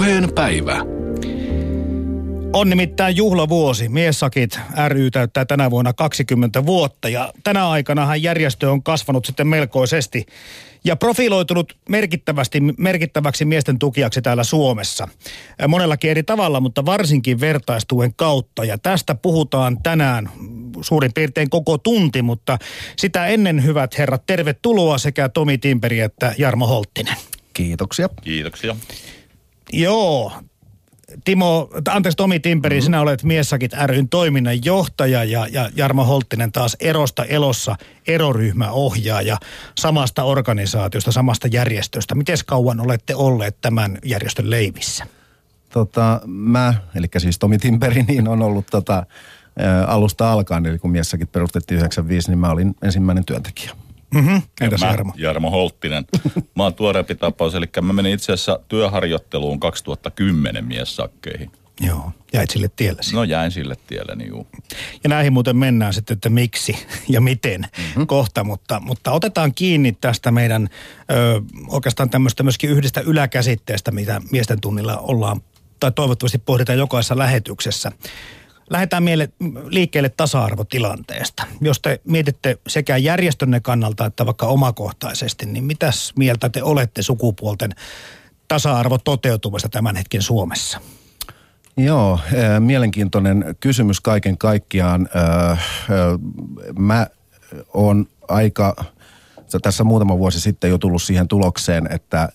Puheen päivä. On nimittäin juhlavuosi. Miessakit ry täyttää tänä vuonna 20 vuotta ja tänä aikanahan järjestö on kasvanut sitten melkoisesti ja profiloitunut merkittävästi, merkittäväksi miesten tukijaksi täällä Suomessa. Monellakin eri tavalla, mutta varsinkin vertaistuen kautta. Ja tästä puhutaan tänään suurin piirtein koko tunti, mutta sitä ennen hyvät herrat, tervetuloa sekä Tomi Timperi että Jarmo Holttinen. Kiitoksia. Kiitoksia. Joo, Timo, anteeksi Tomi Timperi, mm-hmm. sinä olet Miessakit ryn toiminnan johtaja ja, ja Jarmo Holttinen taas Erosta elossa eroryhmäohjaaja samasta organisaatiosta, samasta järjestöstä. Miten kauan olette olleet tämän järjestön leivissä? Tota, mä, eli siis Tomi Timperi, niin on ollut tota, ä, alusta alkaen, eli kun Miessakit perustettiin 95, niin mä olin ensimmäinen työntekijä. Mm-hmm. Entäs mä, Jarmo? Jarmo Holttinen. Mä oon tuoreempi tapaus, eli mä menin itse asiassa työharjoitteluun 2010 miessakkeihin. Joo, jäit sille tielle. No jäin sille tielle, niin juu. Ja näihin muuten mennään sitten, että miksi ja miten mm-hmm. kohta, mutta, mutta otetaan kiinni tästä meidän ö, oikeastaan tämmöistä myöskin yhdestä yläkäsitteestä, mitä miesten tunnilla ollaan, tai toivottavasti pohditaan jokaisessa lähetyksessä. Lähdetään miele, liikkeelle tasa-arvotilanteesta. Jos te mietitte sekä järjestönne kannalta että vaikka omakohtaisesti, niin mitäs mieltä te olette sukupuolten tasa-arvo toteutumasta tämän hetken Suomessa? Joo, äh, mielenkiintoinen kysymys kaiken kaikkiaan. Äh, äh, mä oon aika tässä muutama vuosi sitten jo tullut siihen tulokseen, että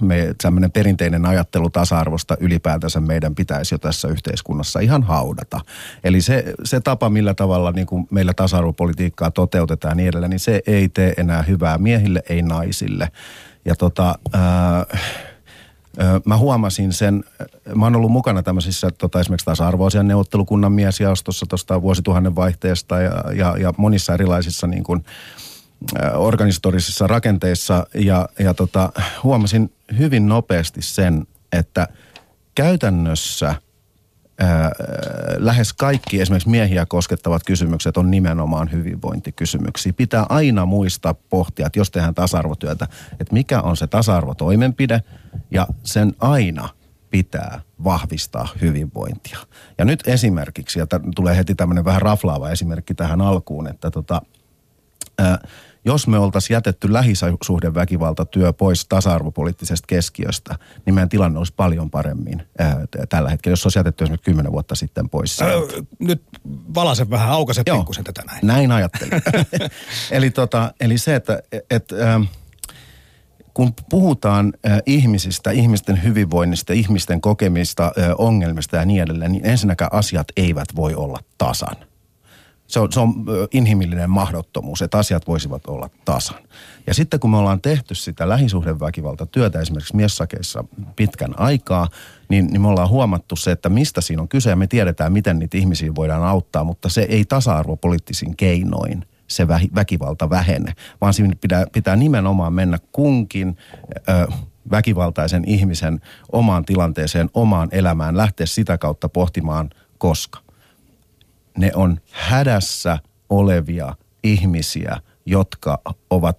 me tämmöinen perinteinen ajattelu tasa-arvosta ylipäätänsä meidän pitäisi jo tässä yhteiskunnassa ihan haudata. Eli se, se tapa, millä tavalla niin kuin meillä tasa-arvopolitiikkaa toteutetaan niin edelleen, niin se ei tee enää hyvää miehille, ei naisille. Ja tota, äh, Mä huomasin sen, mä oon ollut mukana tämmöisissä tota, esimerkiksi tasa-arvoasian neuvottelukunnan miesjaostossa tuosta vuosituhannen vaihteesta ja, ja, ja monissa erilaisissa niin kuin, organisatorisissa rakenteissa ja, ja tota, huomasin hyvin nopeasti sen, että käytännössä ää, lähes kaikki esimerkiksi miehiä koskettavat kysymykset on nimenomaan hyvinvointikysymyksiä. Pitää aina muistaa pohtia, että jos tehdään tasa-arvotyötä, että mikä on se tasa-arvotoimenpide ja sen aina pitää vahvistaa hyvinvointia. Ja nyt esimerkiksi, ja tulee heti tämmöinen vähän raflaava esimerkki tähän alkuun, että tota, ää, jos me oltaisiin jätetty lähisuhdeväkivaltatyö pois tasa-arvopoliittisesta keskiöstä, niin meidän tilanne olisi paljon paremmin ää, tällä hetkellä, jos olisi jätetty esimerkiksi kymmenen vuotta sitten pois. Öö, nyt valasen vähän, aukaset pikkusen tätä näin. Näin ajattelin. eli, tota, eli se, että et, äh, kun puhutaan äh, ihmisistä, ihmisten hyvinvoinnista, ihmisten kokemista äh, ongelmista ja niin edelleen, niin ensinnäkään asiat eivät voi olla tasan – se on, se on inhimillinen mahdottomuus, että asiat voisivat olla tasan. Ja sitten kun me ollaan tehty sitä lähisuhdeväkivaltatyötä esimerkiksi miessakeissa pitkän aikaa, niin, niin me ollaan huomattu se, että mistä siinä on kyse. Ja me tiedetään, miten niitä ihmisiä voidaan auttaa, mutta se ei tasa-arvopoliittisin keinoin se väkivalta vähene, vaan siinä pitää, pitää nimenomaan mennä kunkin ö, väkivaltaisen ihmisen omaan tilanteeseen, omaan elämään, lähteä sitä kautta pohtimaan, koska – ne on hädässä olevia ihmisiä, jotka ovat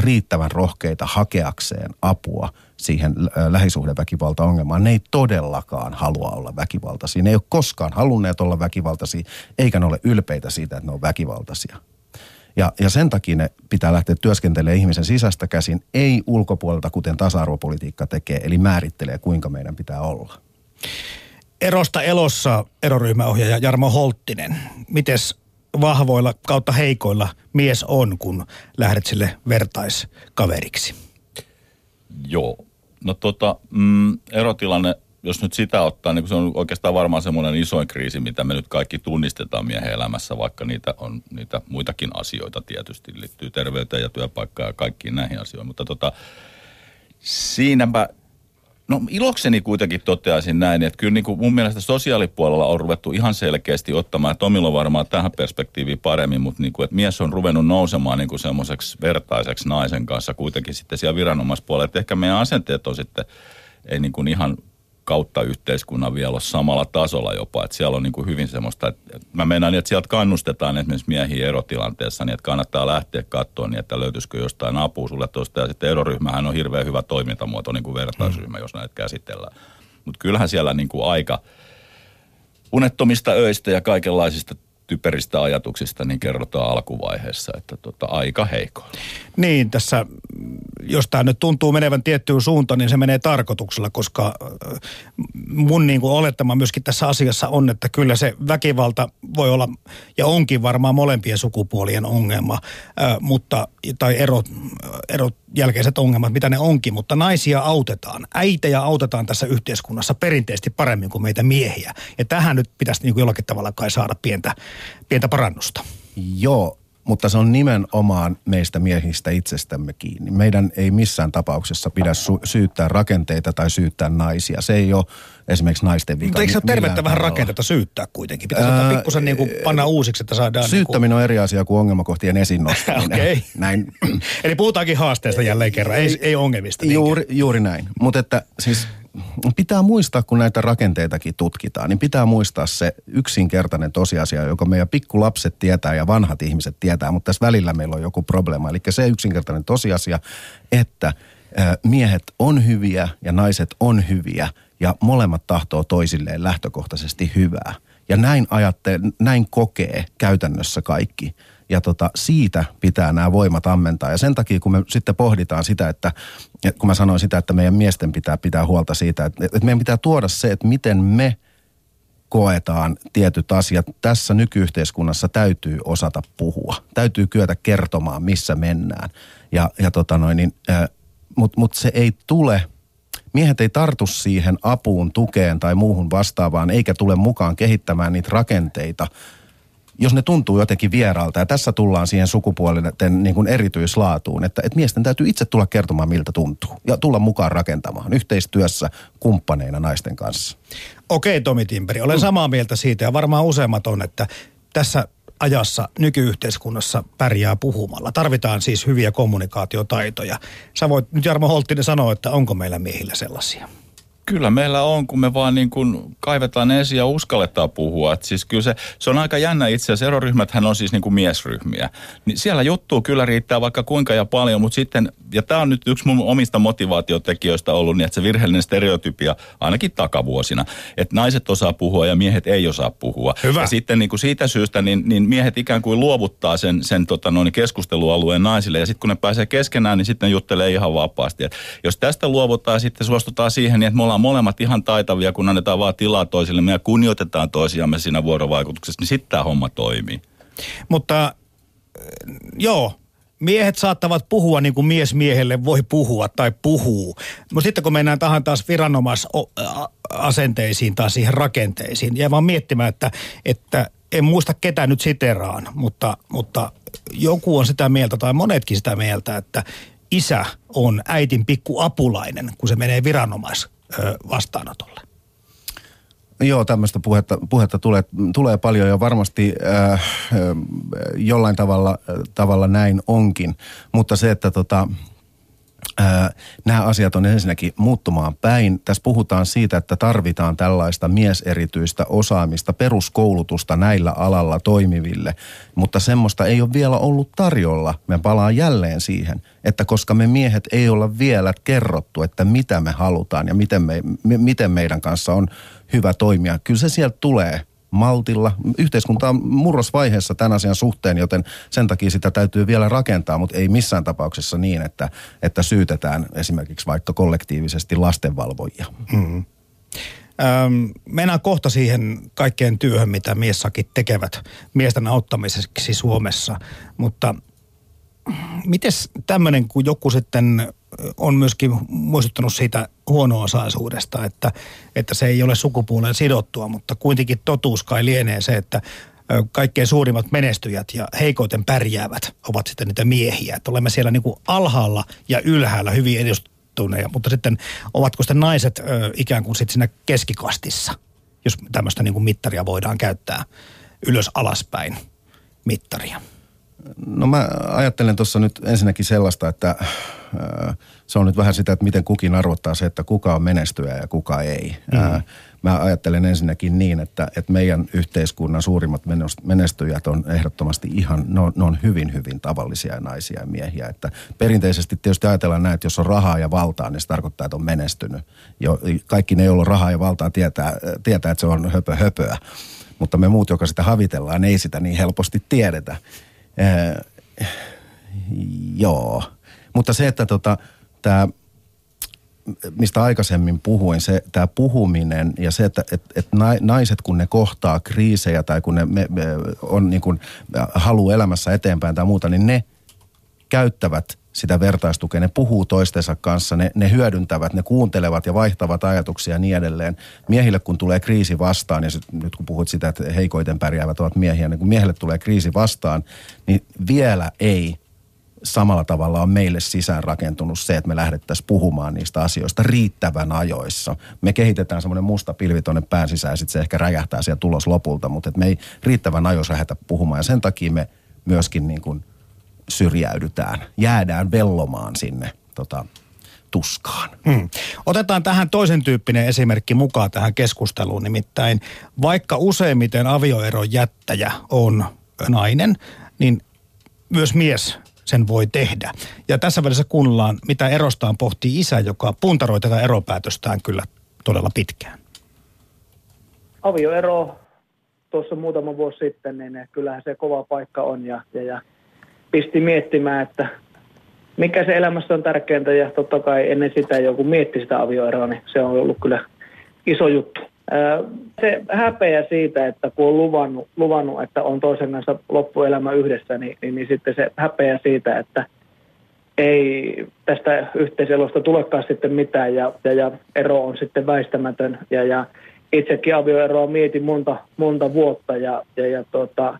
riittävän rohkeita hakeakseen apua siihen lähisuhdeväkivaltaongelmaan. Ne ei todellakaan halua olla väkivaltaisia. Ne ei ole koskaan halunneet olla väkivaltaisia, eikä ne ole ylpeitä siitä, että ne on väkivaltaisia. Ja, ja sen takia ne pitää lähteä työskentelemään ihmisen sisästä käsin, ei ulkopuolelta, kuten tasa-arvopolitiikka tekee, eli määrittelee, kuinka meidän pitää olla. Erosta elossa eroryhmäohjaaja Jarmo Holttinen. Mites vahvoilla kautta heikoilla mies on, kun lähdet sille vertaiskaveriksi? Joo. No tota, mm, erotilanne, jos nyt sitä ottaa, niin se on oikeastaan varmaan semmoinen isoin kriisi, mitä me nyt kaikki tunnistetaan miehen elämässä, vaikka niitä on niitä muitakin asioita tietysti, liittyy terveyteen ja työpaikkaan ja kaikkiin näihin asioihin. Mutta tota, siinäpä No ilokseni kuitenkin toteaisin näin, että kyllä niin kuin mun mielestä sosiaalipuolella on ruvettu ihan selkeästi ottamaan, että Tomilla varmaan tähän perspektiiviin paremmin, mutta niin kuin, että mies on ruvennut nousemaan niin kuin semmoiseksi vertaiseksi naisen kanssa kuitenkin sitten siellä viranomaispuolella. Että ehkä meidän asenteet on sitten ei niin kuin ihan kautta yhteiskunnan vielä ole samalla tasolla jopa. Että siellä on niin kuin hyvin semmoista, että mä mennään niin, että sieltä kannustetaan esimerkiksi miehiä erotilanteessa niin, että kannattaa lähteä katsoa niin, että löytyisikö jostain apua sulle tuosta. Ja sitten eroryhmähän on hirveän hyvä toimintamuoto niin kuin vertaisryhmä, mm. jos näitä käsitellään. Mutta kyllähän siellä niin kuin aika unettomista öistä ja kaikenlaisista typeristä ajatuksista, niin kerrotaan alkuvaiheessa, että tota, aika heikko. Niin, tässä, jos tämä nyt tuntuu menevän tiettyyn suuntaan, niin se menee tarkoituksella, koska äh, mun niin kuin olettama myöskin tässä asiassa on, että kyllä se väkivalta voi olla ja onkin varmaan molempien sukupuolien ongelma, äh, mutta, tai erot, erot jälkeiset ongelmat, mitä ne onkin, mutta naisia autetaan. Äitejä autetaan tässä yhteiskunnassa perinteisesti paremmin kuin meitä miehiä. Ja tähän nyt pitäisi niin kuin jollakin tavalla kai saada pientä, pientä parannusta. Joo, mutta se on nimenomaan meistä miehistä itsestämme kiinni. Meidän ei missään tapauksessa pidä su- syyttää rakenteita tai syyttää naisia. Se ei ole esimerkiksi naisten vika. Mutta eikö se ole tervettä vähän rakenteita syyttää kuitenkin? Pitäisi ottaa pikkusen niin kuin panna uusiksi, että saadaan... Syyttäminen niin kuin... on eri asia kuin ongelmakohtien esiin nostaminen. Okay. Näin. Eli puhutaankin haasteesta jälleen kerran, ei, ei ongelmista. Juuri, juuri näin. Mutta että siis pitää muistaa, kun näitä rakenteitakin tutkitaan, niin pitää muistaa se yksinkertainen tosiasia, joka meidän pikkulapset tietää ja vanhat ihmiset tietää, mutta tässä välillä meillä on joku probleema. Eli se yksinkertainen tosiasia, että miehet on hyviä ja naiset on hyviä ja molemmat tahtoo toisilleen lähtökohtaisesti hyvää. Ja näin ajatte, näin kokee käytännössä kaikki ja tota, siitä pitää nämä voimat ammentaa. Ja sen takia, kun me sitten pohditaan sitä, että kun mä sanoin sitä, että meidän miesten pitää pitää huolta siitä, että, että meidän pitää tuoda se, että miten me koetaan tietyt asiat. Tässä nykyyhteiskunnassa täytyy osata puhua. Täytyy kyetä kertomaan, missä mennään. Ja, ja tota noin, niin, Mutta mut se ei tule, miehet ei tartu siihen apuun, tukeen tai muuhun vastaavaan, eikä tule mukaan kehittämään niitä rakenteita – jos ne tuntuu jotenkin vieraalta. Ja tässä tullaan siihen sukupuolinen niin kuin erityislaatuun, että, että miesten täytyy itse tulla kertomaan, miltä tuntuu. Ja tulla mukaan rakentamaan yhteistyössä kumppaneina naisten kanssa. Okei Tomi Timperi, olen mm. samaa mieltä siitä ja varmaan useimmat on, että tässä ajassa nykyyhteiskunnassa pärjää puhumalla. Tarvitaan siis hyviä kommunikaatiotaitoja. Sä voit nyt Jarmo Holttinen sanoa, että onko meillä miehillä sellaisia? Kyllä meillä on, kun me vaan niin kuin kaivetaan ensin ja uskalletaan puhua. Et siis kyllä se, se on aika jännä itse asiassa. Eroryhmäthän on siis niin kuin miesryhmiä. Niin siellä juttuu kyllä riittää vaikka kuinka ja paljon, mutta sitten, ja tämä on nyt yksi mun omista motivaatiotekijöistä ollut, niin että se virheellinen stereotypia ainakin takavuosina, että naiset osaa puhua ja miehet ei osaa puhua. Hyvä. Ja sitten niin kuin siitä syystä, niin, niin miehet ikään kuin luovuttaa sen, sen tota noin keskustelualueen naisille, ja sitten kun ne pääsee keskenään, niin sitten juttelee ihan vapaasti. Et jos tästä luovutaan sitten suostutaan siihen, niin että me ollaan ollaan molemmat ihan taitavia, kun annetaan vaan tilaa toisille, me kunnioitetaan toisiamme siinä vuorovaikutuksessa, niin sitten tämä homma toimii. Mutta äh, joo, miehet saattavat puhua niin kuin mies miehelle voi puhua tai puhuu. Mutta sitten kun mennään tähän taas viranomaisasenteisiin tai siihen rakenteisiin, jää vaan miettimään, että, että en muista ketä nyt siteraan, mutta, mutta joku on sitä mieltä tai monetkin sitä mieltä, että isä on äitin pikku apulainen, kun se menee viranomais vastaanotolle? Joo, tämmöistä puhetta, puhetta tulee, tulee paljon ja varmasti äh, jollain tavalla, tavalla näin onkin. Mutta se, että tota, nämä asiat on ensinnäkin muuttumaan päin. Tässä puhutaan siitä, että tarvitaan tällaista mieserityistä osaamista, peruskoulutusta näillä alalla toimiville, mutta semmoista ei ole vielä ollut tarjolla. Me palaan jälleen siihen, että koska me miehet ei olla vielä kerrottu, että mitä me halutaan ja miten, me, miten meidän kanssa on hyvä toimia. Kyllä se sieltä tulee maltilla. Yhteiskunta on murrosvaiheessa tämän asian suhteen, joten sen takia sitä täytyy vielä rakentaa, mutta ei missään tapauksessa niin, että, että syytetään esimerkiksi vaikka kollektiivisesti lastenvalvojia. Mm-hmm. Öm, mennään kohta siihen kaikkeen työhön, mitä miessakit tekevät miesten auttamiseksi Suomessa, mutta miten tämmöinen, kun joku sitten on myöskin muistuttanut siitä huono-osaisuudesta, että, että se ei ole sukupuoleen sidottua, mutta kuitenkin totuus kai lienee se, että kaikkein suurimmat menestyjät ja heikoiten pärjäävät ovat sitten niitä miehiä. Että olemme siellä niin kuin alhaalla ja ylhäällä hyvin edustuneja, mutta sitten ovatko sitten naiset ikään kuin sitten siinä keskikastissa, jos tämmöistä niin kuin mittaria voidaan käyttää ylös alaspäin mittaria? No mä ajattelen tuossa nyt ensinnäkin sellaista, että se on nyt vähän sitä, että miten kukin arvottaa se, että kuka on menestyjä ja kuka ei. Mm. Mä ajattelen ensinnäkin niin, että, että meidän yhteiskunnan suurimmat menestyjät on ehdottomasti ihan, ne on, ne on hyvin, hyvin tavallisia naisia ja miehiä. Että perinteisesti tietysti ajatellaan näin, että jos on rahaa ja valtaa, niin se tarkoittaa, että on menestynyt. Jo, kaikki ne, joilla on rahaa ja valtaa, tietää, tietää, että se on höpö höpöä. Mutta me muut, joka sitä havitellaan, ei sitä niin helposti tiedetä. Ee, joo. Mutta se, että tota, tämä mistä aikaisemmin puhuin, se tämä puhuminen ja se, että et, et naiset kun ne kohtaa kriisejä tai kun ne me, me on niin kuin halu elämässä eteenpäin tai muuta, niin ne käyttävät sitä vertaistukea, ne puhuu toistensa kanssa, ne, ne hyödyntävät, ne kuuntelevat ja vaihtavat ajatuksia ja niin edelleen. Miehille kun tulee kriisi vastaan, ja sit, nyt kun puhut sitä, että heikoiten pärjäävät ovat miehiä, niin kun miehille tulee kriisi vastaan, niin vielä ei samalla tavalla on meille sisään rakentunut se, että me lähdettäisiin puhumaan niistä asioista riittävän ajoissa. Me kehitetään semmoinen musta pilvi tuonne pään sisään ja sitten se ehkä räjähtää siellä tulos lopulta, mutta me ei riittävän ajoissa lähdetä puhumaan ja sen takia me myöskin niin kuin syrjäydytään, jäädään vellomaan sinne tota, tuskaan. Hmm. Otetaan tähän toisen tyyppinen esimerkki mukaan tähän keskusteluun, nimittäin vaikka useimmiten avioeron jättäjä on nainen, niin myös mies sen voi tehdä. Ja tässä välissä kuunnellaan, mitä erostaan pohtii isä, joka puntaroi tätä eropäätöstään kyllä todella pitkään. Avioero tuossa muutama vuosi sitten, niin kyllähän se kova paikka on ja, ja, ja pisti miettimään, että mikä se elämässä on tärkeintä ja totta kai ennen sitä joku mietti sitä avioeroa, niin se on ollut kyllä iso juttu. Se häpeä siitä, että kun on luvannut, luvannut että on toisen kanssa loppuelämä yhdessä, niin, niin, niin sitten se häpeä siitä, että ei tästä yhteiselosta tulekaan sitten mitään ja, ja, ja ero on sitten väistämätön. Ja, ja itsekin avioeroa mietin monta, monta vuotta ja, ja, ja tuota,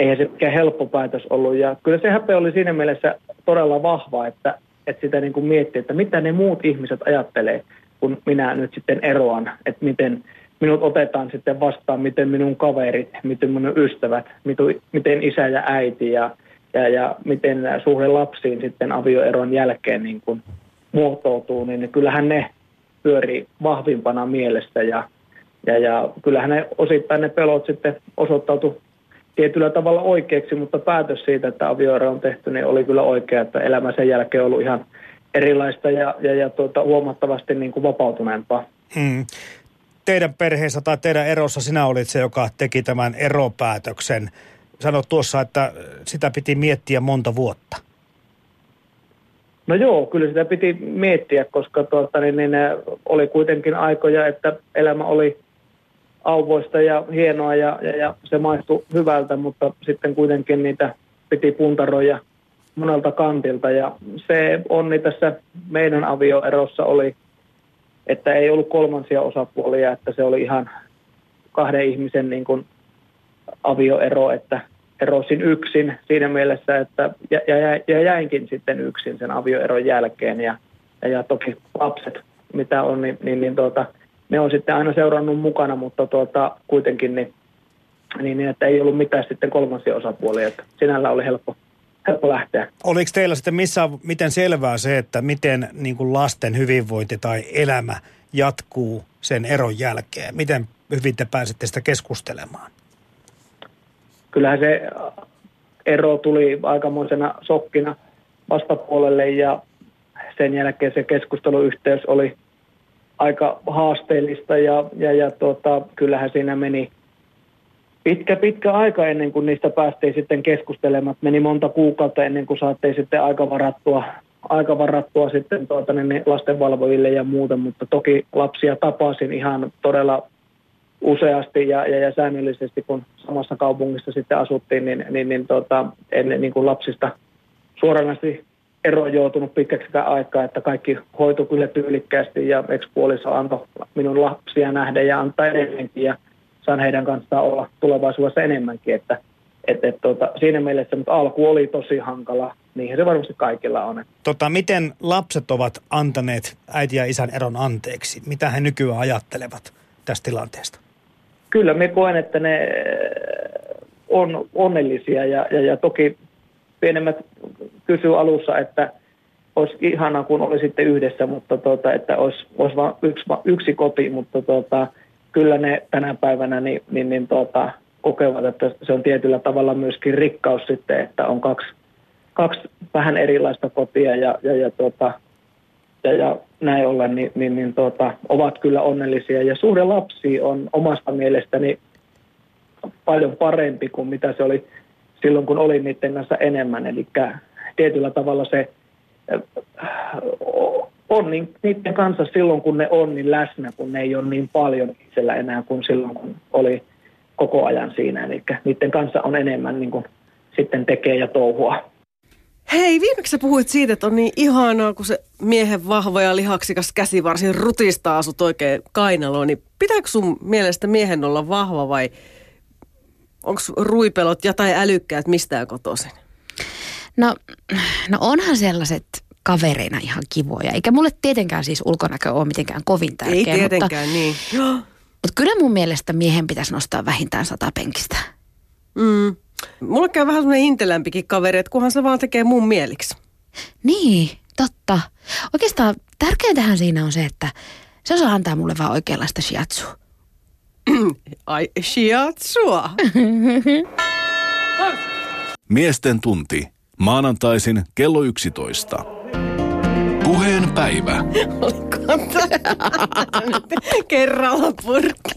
eihän se mikään helppo päätös ollut. Ja kyllä se häpeä oli siinä mielessä todella vahva, että, että sitä niin kuin miettii, että mitä ne muut ihmiset ajattelee kun minä nyt sitten eroan, että miten minut otetaan sitten vastaan, miten minun kaverit, miten minun ystävät, miten isä ja äiti ja, ja, ja miten suhde lapsiin sitten avioeron jälkeen niin kuin muotoutuu, niin kyllähän ne pyörii vahvimpana mielessä ja, ja, ja kyllähän ne osittain ne pelot sitten osoittautu tietyllä tavalla oikeaksi, mutta päätös siitä, että avioero on tehty, niin oli kyllä oikea, että elämä sen jälkeen on ollut ihan erilaista ja, ja, ja tuota, huomattavasti niin kuin vapautuneempaa. Hmm. Teidän perheessä tai teidän erossa sinä olit se, joka teki tämän eropäätöksen. Sanoit tuossa, että sitä piti miettiä monta vuotta. No joo, kyllä sitä piti miettiä, koska tuota, niin, niin, oli kuitenkin aikoja, että elämä oli auvoista ja hienoa ja, ja, ja se maistui hyvältä, mutta sitten kuitenkin niitä piti puntaroja monelta kantilta ja se onni tässä meidän avioerossa oli, että ei ollut kolmansia osapuolia, että se oli ihan kahden ihmisen niin kuin avioero, että erosin yksin siinä mielessä, että ja, ja, ja jäinkin sitten yksin sen avioeron jälkeen. Ja, ja, ja toki lapset, mitä on, niin, niin, niin tuota, ne on sitten aina seurannut mukana, mutta tuota, kuitenkin niin, niin, niin, että ei ollut mitään sitten kolmansia osapuolia, että sinällä oli helppo helppo lähteä. Oliko teillä sitten missä, miten selvää se, että miten niin kuin lasten hyvinvointi tai elämä jatkuu sen eron jälkeen? Miten hyvin te pääsette sitä keskustelemaan? Kyllähän se ero tuli aikamoisena sokkina vastapuolelle ja sen jälkeen se keskusteluyhteys oli aika haasteellista ja, ja, ja tuota, kyllähän siinä meni pitkä, pitkä aika ennen kuin niistä päästiin sitten keskustelemaan. Meni monta kuukautta ennen kuin saatiin sitten aika varattua, aika varattua sitten tuota, niin lastenvalvojille ja muuta, mutta toki lapsia tapasin ihan todella useasti ja, ja, ja säännöllisesti, kun samassa kaupungissa sitten asuttiin, niin, niin, niin tuota, en niin kuin lapsista suoranaisesti ero joutunut pitkäksi sitä aikaa, että kaikki hoitu kyllä tyylikkäästi ja ekspuoliso antoi minun lapsia nähdä ja antaa edelleenkin. Ja saan heidän kanssaan olla tulevaisuudessa enemmänkin, että et, et, tota, siinä mielessä, mutta alku oli tosi hankala, niin se varmasti kaikilla on. Tota, miten lapset ovat antaneet äiti ja isän eron anteeksi? Mitä he nykyään ajattelevat tästä tilanteesta? Kyllä, me koen, että ne on onnellisia ja, ja, ja toki pienemmät kysyy alussa, että olisi ihanaa, kun oli sitten yhdessä, mutta tota, että olisi, olisi vain yksi, yksi koti, mutta tota, kyllä ne tänä päivänä niin, niin, niin tota, kokevat, että se on tietyllä tavalla myöskin rikkaus sitten, että on kaksi, kaksi vähän erilaista kotia ja, ja, ja, tota, ja, ja näin ollen niin, niin, niin tota, ovat kyllä onnellisia. Ja suhde lapsi on omasta mielestäni paljon parempi kuin mitä se oli silloin, kun olin niiden kanssa enemmän. Eli tietyllä tavalla se on niin, niiden kanssa silloin, kun ne on niin läsnä, kun ne ei ole niin paljon itsellä enää kuin silloin, kun oli koko ajan siinä. Eli niiden kanssa on enemmän niin kuin sitten tekee ja touhua. Hei, viimeksi sä puhuit siitä, että on niin ihanaa, kun se miehen vahva ja lihaksikas käsi varsin rutistaa asut oikein kainaloon, niin pitääkö sun mielestä miehen olla vahva vai onko ruipelot ja tai älykkäät mistään kotoisin? No, no onhan sellaiset kavereina ihan kivoja. Eikä mulle tietenkään siis ulkonäkö ole mitenkään kovin tärkeä. Ei tietenkään, mutta, niin. Mutta kyllä mun mielestä miehen pitäisi nostaa vähintään sata penkistä. Mm. Mulla käy vähän semmoinen intelämpikin kaveri, että kunhan se vaan tekee mun mieliksi. Niin, totta. Oikeastaan tärkeintähän siinä on se, että se osaa antaa mulle vaan oikeanlaista shiatsua. Ai, shiatsua. Miesten tunti. Maanantaisin kello 11. Päivä. Kerralla purkki.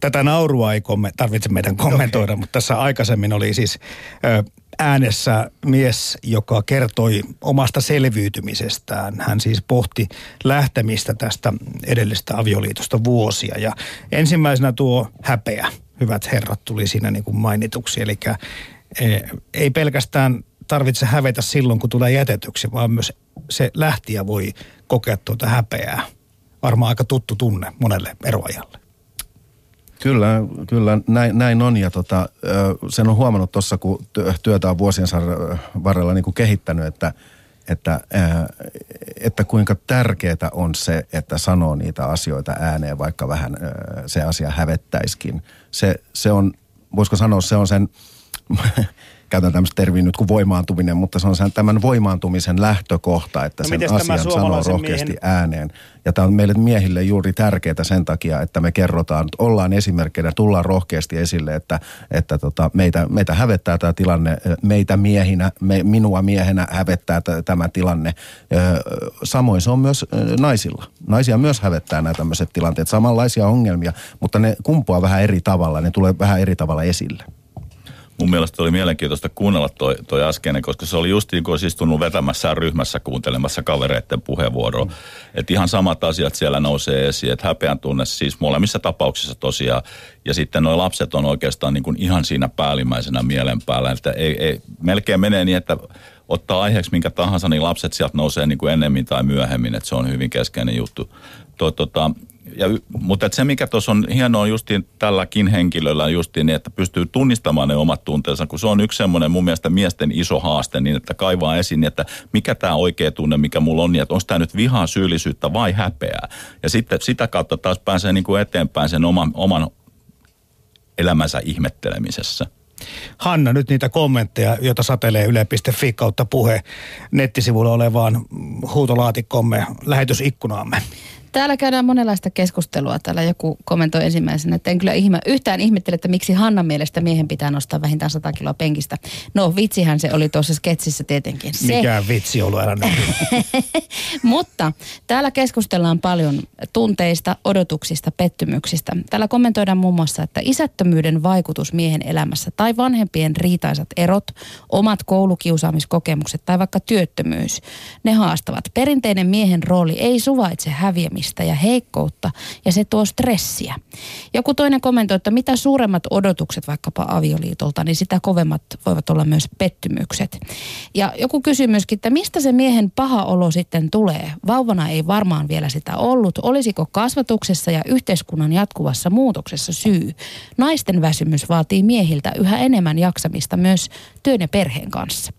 Tätä naurua ei komme, tarvitse meidän kommentoida, okay. mutta tässä aikaisemmin oli siis ö, äänessä mies, joka kertoi omasta selviytymisestään. Hän siis pohti lähtemistä tästä edellisestä avioliitosta vuosia. Ja ensimmäisenä tuo häpeä, hyvät herrat, tuli siinä niin kuin mainituksi. Eli e, ei pelkästään tarvitse hävetä silloin, kun tulee jätetyksi, vaan myös se lähtiä voi kokea tuota häpeää. Varmaan aika tuttu tunne monelle eroajalle. Kyllä, kyllä näin, näin on ja tota, sen on huomannut tuossa, kun työtä on vuosien varrella niin kuin kehittänyt, että, että, että kuinka tärkeää on se, että sanoo niitä asioita ääneen, vaikka vähän se asia hävettäiskin. Se, se on, voisiko sanoa, se on sen käytän tämmöistä termiä nyt kuin voimaantuminen, mutta se on sen, tämän voimaantumisen lähtökohta, että no, sen asian sanoo rohkeasti miehen... ääneen. Ja tämä on meille miehille juuri tärkeää sen takia, että me kerrotaan, ollaan esimerkkeinä, tullaan rohkeasti esille, että, että tota, meitä, meitä hävettää tämä tilanne, meitä miehinä, me, minua miehenä hävettää t- tämä tilanne. Samoin se on myös naisilla. Naisia myös hävettää nämä tämmöiset tilanteet, samanlaisia ongelmia, mutta ne kumpuaa vähän eri tavalla, ne tulee vähän eri tavalla esille mun mielestä oli mielenkiintoista kuunnella toi, toi äskeinen, koska se oli just niin kuin istunut vetämässä ryhmässä kuuntelemassa kavereiden puheenvuoroa. Mm. Että ihan samat asiat siellä nousee esiin, että häpeän tunne siis molemmissa tapauksissa tosiaan. Ja sitten nuo lapset on oikeastaan niin kuin ihan siinä päällimmäisenä mielen päällä. Että ei, ei, melkein menee niin, että ottaa aiheeksi minkä tahansa, niin lapset sieltä nousee niin kuin ennemmin tai myöhemmin, että se on hyvin keskeinen juttu. Tuo, tota, ja, mutta se, mikä tuossa on hienoa justiin tälläkin henkilöllä justiin, niin että pystyy tunnistamaan ne omat tunteensa, kun se on yksi semmoinen mun mielestä miesten iso haaste, niin että kaivaa esiin, niin että mikä tämä oikea tunne, mikä mulla on, niin että onko tämä nyt vihaa, syyllisyyttä vai häpeää. Ja sitten sitä kautta taas pääsee niin kuin eteenpäin sen oman, oman elämänsä ihmettelemisessä. Hanna, nyt niitä kommentteja, joita satelee yle.fi kautta puhe nettisivulla olevaan huutolaatikkomme lähetysikkunaamme. Täällä käydään monenlaista keskustelua. Täällä joku kommentoi ensimmäisenä, että en kyllä ihme, yhtään ihmettele, että miksi Hannan mielestä miehen pitää nostaa vähintään 100 kiloa penkistä. No vitsihän se oli tuossa sketsissä tietenkin. Se. Mikä vitsi ollut, älä Mutta täällä keskustellaan paljon tunteista, odotuksista, pettymyksistä. Täällä kommentoidaan muun muassa, että isättömyyden vaikutus miehen elämässä tai vanhempien riitaisat erot, omat koulukiusaamiskokemukset tai vaikka työttömyys, ne haastavat. Perinteinen miehen rooli ei suvaitse häviämistä häpeämistä ja heikkoutta ja se tuo stressiä. Joku toinen kommentoi, että mitä suuremmat odotukset vaikkapa avioliitolta, niin sitä kovemmat voivat olla myös pettymykset. Ja joku kysyy myöskin, että mistä se miehen paha olo sitten tulee? Vauvana ei varmaan vielä sitä ollut. Olisiko kasvatuksessa ja yhteiskunnan jatkuvassa muutoksessa syy? Naisten väsymys vaatii miehiltä yhä enemmän jaksamista myös työn ja perheen kanssa.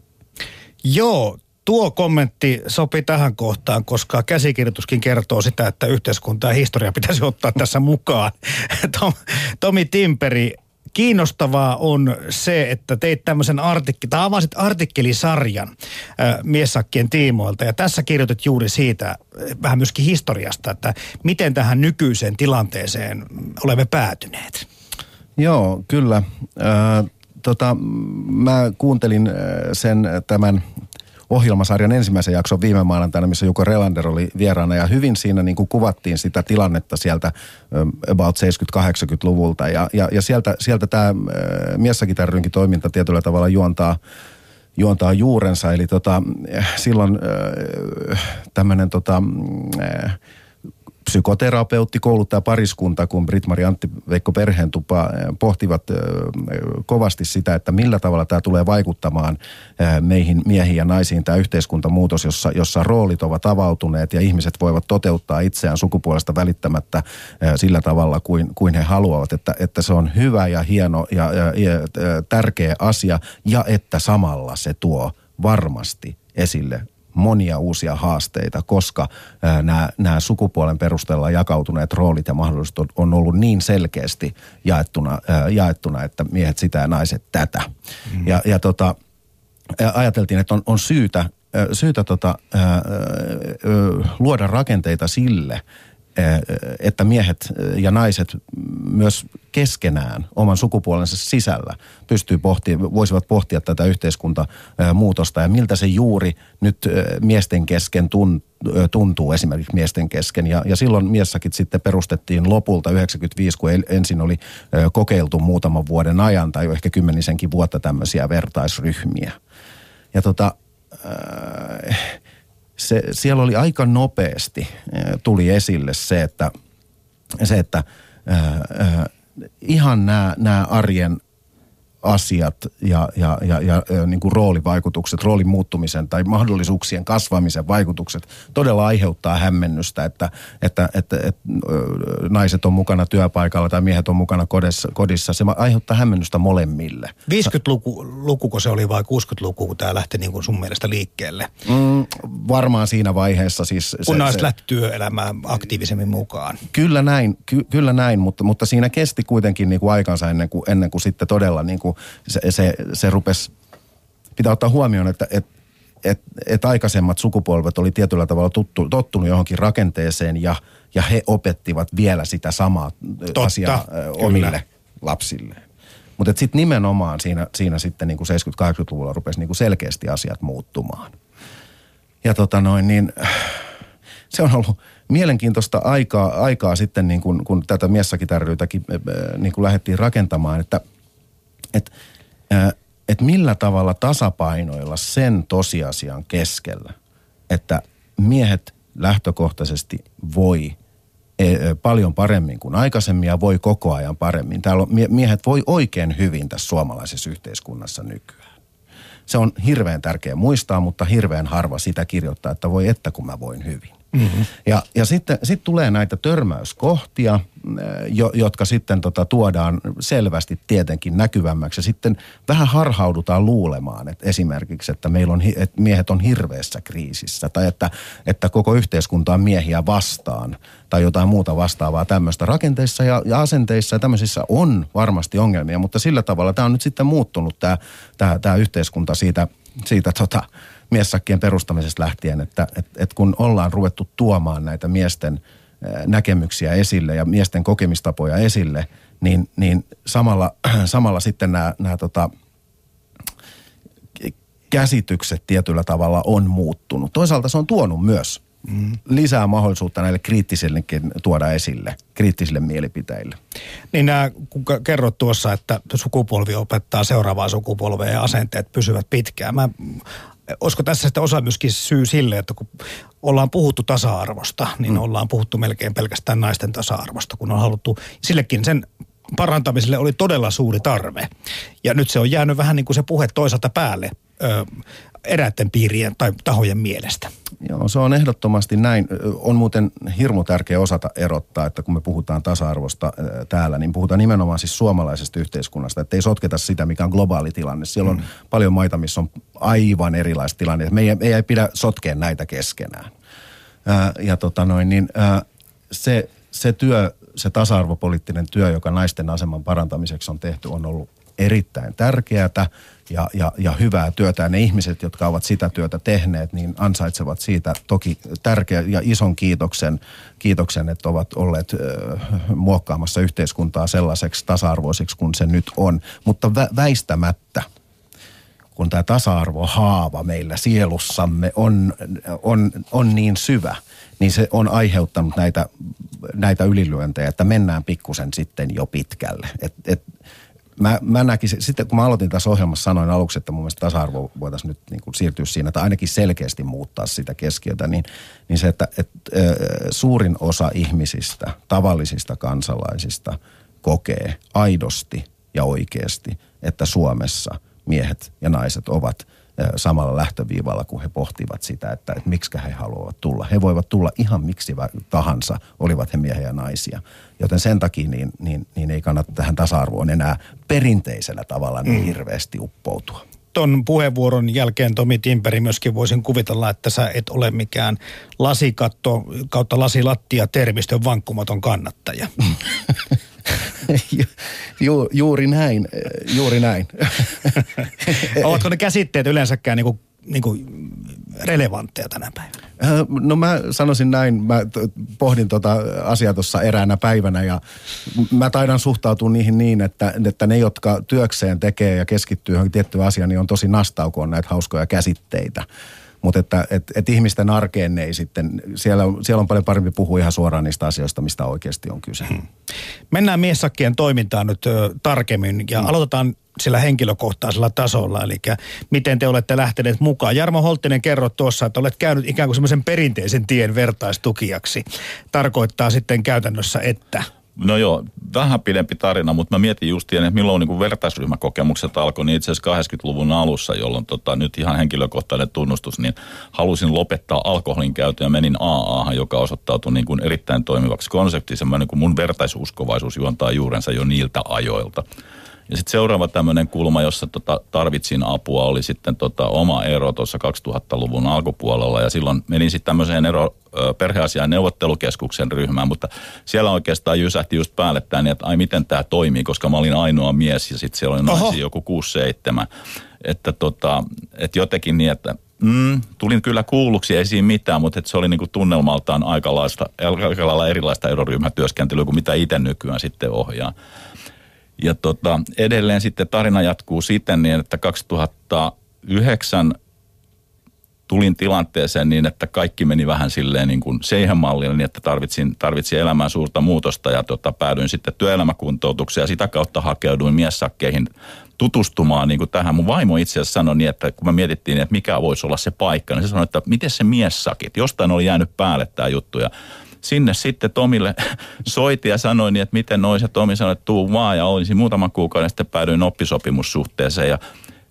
Joo, Tuo kommentti sopi tähän kohtaan, koska käsikirjoituskin kertoo sitä, että yhteiskunta ja historia pitäisi ottaa tässä mukaan. Tom, Tomi Timperi kiinnostavaa on se, että teit tämmöisen artikkelin, tai avasit artikkelisarjan äh, miessakkien tiimoilta. Ja tässä kirjoitit juuri siitä, äh, vähän myöskin historiasta, että miten tähän nykyiseen tilanteeseen olemme päätyneet. Joo, kyllä. Äh, tota, mä kuuntelin sen tämän ohjelmasarjan ensimmäisen jakson viime maanantaina, missä Juko Relander oli vieraana ja hyvin siinä niin kuin kuvattiin sitä tilannetta sieltä about 70-80-luvulta ja, ja, ja sieltä, sieltä tämä Miessakitarrynkin toiminta tietyllä tavalla juontaa juontaa juurensa. Eli tota, silloin tämmöinen tota, psykoterapeutti, kouluttaja pariskunta, kun Britt-Mari Antti Veikko Perheentupa eh, pohtivat eh, kovasti sitä, että millä tavalla tämä tulee vaikuttamaan eh, meihin miehiin ja naisiin tämä yhteiskuntamuutos, jossa, jossa roolit ovat avautuneet ja ihmiset voivat toteuttaa itseään sukupuolesta välittämättä sillä tavalla kuin, kuin he haluavat, että, että se on hyvä ja hieno ja, ja, ja tärkeä asia ja että samalla se tuo varmasti esille monia uusia haasteita, koska nämä, nämä sukupuolen perusteella jakautuneet roolit ja mahdollisuudet on ollut niin selkeästi jaettuna, jaettuna että miehet sitä ja naiset tätä. Mm. Ja, ja tota, ajateltiin, että on, on syytä, syytä tota, luoda rakenteita sille, että miehet ja naiset myös keskenään oman sukupuolensa sisällä pystyy pohtia, voisivat pohtia tätä yhteiskuntamuutosta ja miltä se juuri nyt miesten kesken tuntuu esimerkiksi miesten kesken. Ja, ja silloin miessäkin sitten perustettiin lopulta 95, kun ensin oli kokeiltu muutaman vuoden ajan tai ehkä kymmenisenkin vuotta tämmöisiä vertaisryhmiä. Ja tota, äh, se, siellä oli aika nopeasti tuli esille se, että, se, että äh, äh, ihan nämä arjen asiat ja, ja, ja, ja, ja niin kuin roolivaikutukset, roolin muuttumisen tai mahdollisuuksien kasvamisen vaikutukset todella aiheuttaa hämmennystä, että, että, että, että naiset on mukana työpaikalla tai miehet on mukana kodissa. kodissa. Se aiheuttaa hämmennystä molemmille. 50-luku, lukuko se oli vai 60-luku, kun tämä lähti niin kuin sun mielestä liikkeelle? Mm, varmaan siinä vaiheessa siis. Kun naiset lähti työelämään aktiivisemmin mukaan. Kyllä näin, ky, kyllä näin mutta, mutta siinä kesti kuitenkin niin kuin aikansa ennen kuin, ennen kuin sitten todella niin kuin se, se, se rupesi, pitää ottaa huomioon, että et, et, et aikaisemmat sukupolvet oli tietyllä tavalla tuttu, tottunut johonkin rakenteeseen ja, ja he opettivat vielä sitä samaa Totta, asiaa kyllä. omille lapsille. Mutta sitten nimenomaan siinä, siinä sitten niin kuin 70-80-luvulla rupesi niin selkeästi asiat muuttumaan. Ja tota noin, niin se on ollut mielenkiintoista aikaa, aikaa sitten, niin kun, kun tätä miessakitarryytäkin niin lähdettiin rakentamaan, että – että et millä tavalla tasapainoilla sen tosiasian keskellä, että miehet lähtökohtaisesti voi e, paljon paremmin kuin aikaisemmin ja voi koko ajan paremmin. Täällä on, miehet voi oikein hyvin tässä suomalaisessa yhteiskunnassa nykyään. Se on hirveän tärkeä muistaa, mutta hirveän harva sitä kirjoittaa, että voi että kun mä voin hyvin. Mm-hmm. Ja, ja sitten sit tulee näitä törmäyskohtia, äh, jo, jotka sitten tota, tuodaan selvästi tietenkin näkyvämmäksi. Ja sitten vähän harhaudutaan luulemaan, että esimerkiksi, että meillä on, että miehet on hirveässä kriisissä tai että, että koko yhteiskunta on miehiä vastaan tai jotain muuta vastaavaa tämmöistä. Rakenteissa ja, ja asenteissa ja tämmöisissä on varmasti ongelmia, mutta sillä tavalla tämä on nyt sitten muuttunut tämä, tämä, tämä yhteiskunta siitä, siitä tota, miessakkien perustamisesta lähtien, että et, et kun ollaan ruvettu tuomaan näitä miesten näkemyksiä esille ja miesten kokemistapoja esille, niin, niin samalla, samalla sitten nämä, nämä tota, käsitykset tietyllä tavalla on muuttunut. Toisaalta se on tuonut myös mm. lisää mahdollisuutta näille kriittisillekin tuoda esille, kriittisille mielipiteille. Niin nämä, kun kerrot tuossa, että sukupolvi opettaa seuraavaa sukupolvea ja asenteet pysyvät pitkään. Mä olisiko tässä sitten osa myöskin syy sille, että kun ollaan puhuttu tasa-arvosta, niin mm. ollaan puhuttu melkein pelkästään naisten tasa-arvosta, kun on haluttu, sillekin sen parantamiselle oli todella suuri tarve. Ja nyt se on jäänyt vähän niin kuin se puhe toisaalta päälle ö, eräiden piirien tai tahojen mielestä. Joo, se on ehdottomasti näin. On muuten hirmu tärkeä osata erottaa, että kun me puhutaan tasa-arvosta täällä, niin puhutaan nimenomaan siis suomalaisesta yhteiskunnasta, että ei sotketa sitä, mikä on globaali tilanne. Siellä on mm. paljon maita, missä on aivan erilaiset tilanne. Meidän, ei pidä sotkea näitä keskenään. Ää, ja tota noin, niin ää, se, se työ, se tasa-arvopoliittinen työ, joka naisten aseman parantamiseksi on tehty, on ollut erittäin tärkeää ja, ja, ja hyvää työtä. Ja ne ihmiset, jotka ovat sitä työtä tehneet, niin ansaitsevat siitä toki tärkeä ja ison kiitoksen, kiitoksen että ovat olleet ö, muokkaamassa yhteiskuntaa sellaiseksi tasa-arvoiseksi kuin se nyt on. Mutta vä- väistämättä – kun tämä tasa-arvohaava meillä sielussamme on, on, on niin syvä, niin se on aiheuttanut näitä, näitä ylilyöntejä, että mennään pikkusen sitten jo pitkälle. Et, et, mä, mä näkisin, sitten kun mä aloitin tässä ohjelmassa, sanoin aluksi, että mun mielestä tasa-arvo voitaisiin nyt niin kuin siirtyä siinä, tai ainakin selkeästi muuttaa sitä keskiötä, niin, niin se, että et, äh, suurin osa ihmisistä, tavallisista kansalaisista kokee aidosti ja oikeasti, että Suomessa miehet ja naiset ovat samalla lähtöviivalla, kun he pohtivat sitä, että, että miksi he haluavat tulla. He voivat tulla ihan miksi tahansa, olivat he miehiä ja naisia. Joten sen takia niin, niin, niin ei kannata tähän tasa-arvoon enää perinteisellä tavalla niin mm. hirveästi uppoutua ton puheenvuoron jälkeen Tomi Timperi myöskin voisin kuvitella, että sä et ole mikään lasikatto kautta lasilattia termistön vankkumaton kannattaja. Ju, juuri näin, juuri näin. Ovatko ne käsitteet yleensäkään niin kuin, niin kuin relevantteja tänä päivänä? No mä sanoisin näin, mä pohdin tota asiaa tuossa eräänä päivänä ja mä taidan suhtautua niihin niin, että, että ne, jotka työkseen tekee ja keskittyy johonkin tiettyyn asiaan, niin on tosi nastaukoon näitä hauskoja käsitteitä. Mutta että et, et ihmisten arkeen ne ei sitten, siellä on, siellä on paljon parempi puhua ihan suoraan niistä asioista, mistä oikeasti on kyse. Hmm. Mennään miessakkien toimintaan nyt ö, tarkemmin ja hmm. aloitetaan sillä henkilökohtaisella tasolla, eli miten te olette lähteneet mukaan. Jarmo Holttinen kerrot tuossa, että olet käynyt ikään kuin semmoisen perinteisen tien vertaistukijaksi. Tarkoittaa sitten käytännössä, että No joo, vähän pidempi tarina, mutta mä mietin just että milloin niin vertaisryhmäkokemukset alkoi, niin itse asiassa 80-luvun alussa, jolloin tota, nyt ihan henkilökohtainen tunnustus, niin halusin lopettaa alkoholin käytön ja menin AAhan, joka osoittautui niin kuin erittäin toimivaksi konseptiksi. Niin mun vertaisuskovaisuus juontaa juurensa jo niiltä ajoilta. Ja sitten seuraava tämmöinen kulma, jossa tota, tarvitsin apua, oli sitten tota, oma ero tuossa 2000-luvun alkupuolella. Ja silloin menin sitten tämmöiseen ero, perheasian neuvottelukeskuksen ryhmään, mutta siellä oikeastaan jysähti just päälle tämä, niin että ai miten tämä toimii, koska mä olin ainoa mies ja sitten siellä oli naisia joku 6-7. Että tota, et jotenkin niin, että Mm, tulin kyllä kuulluksi, ei siinä mitään, mutta se oli niinku tunnelmaltaan aika, laista, aika lailla erilaista eroryhmätyöskentelyä kuin mitä itse nykyään sitten ohjaa. Ja tota, edelleen sitten tarina jatkuu siten niin, että 2009 tulin tilanteeseen niin, että kaikki meni vähän silleen niin kuin seihän mallille, niin että tarvitsin, tarvitsin elämään suurta muutosta ja tota, päädyin sitten työelämäkuntoutukseen ja sitä kautta hakeuduin miessakkeihin tutustumaan niin kuin tähän. Mun vaimo itse asiassa sanoi niin, että kun me mietittiin, että mikä voisi olla se paikka, niin se sanoi, että miten se miessakit, jostain oli jäänyt päälle tämä juttu ja sinne sitten Tomille soitin ja sanoin niin, että miten noin se Tomi sanoi, että tuu vaan ja olisin muutaman kuukauden sitten päädyin oppisopimussuhteeseen ja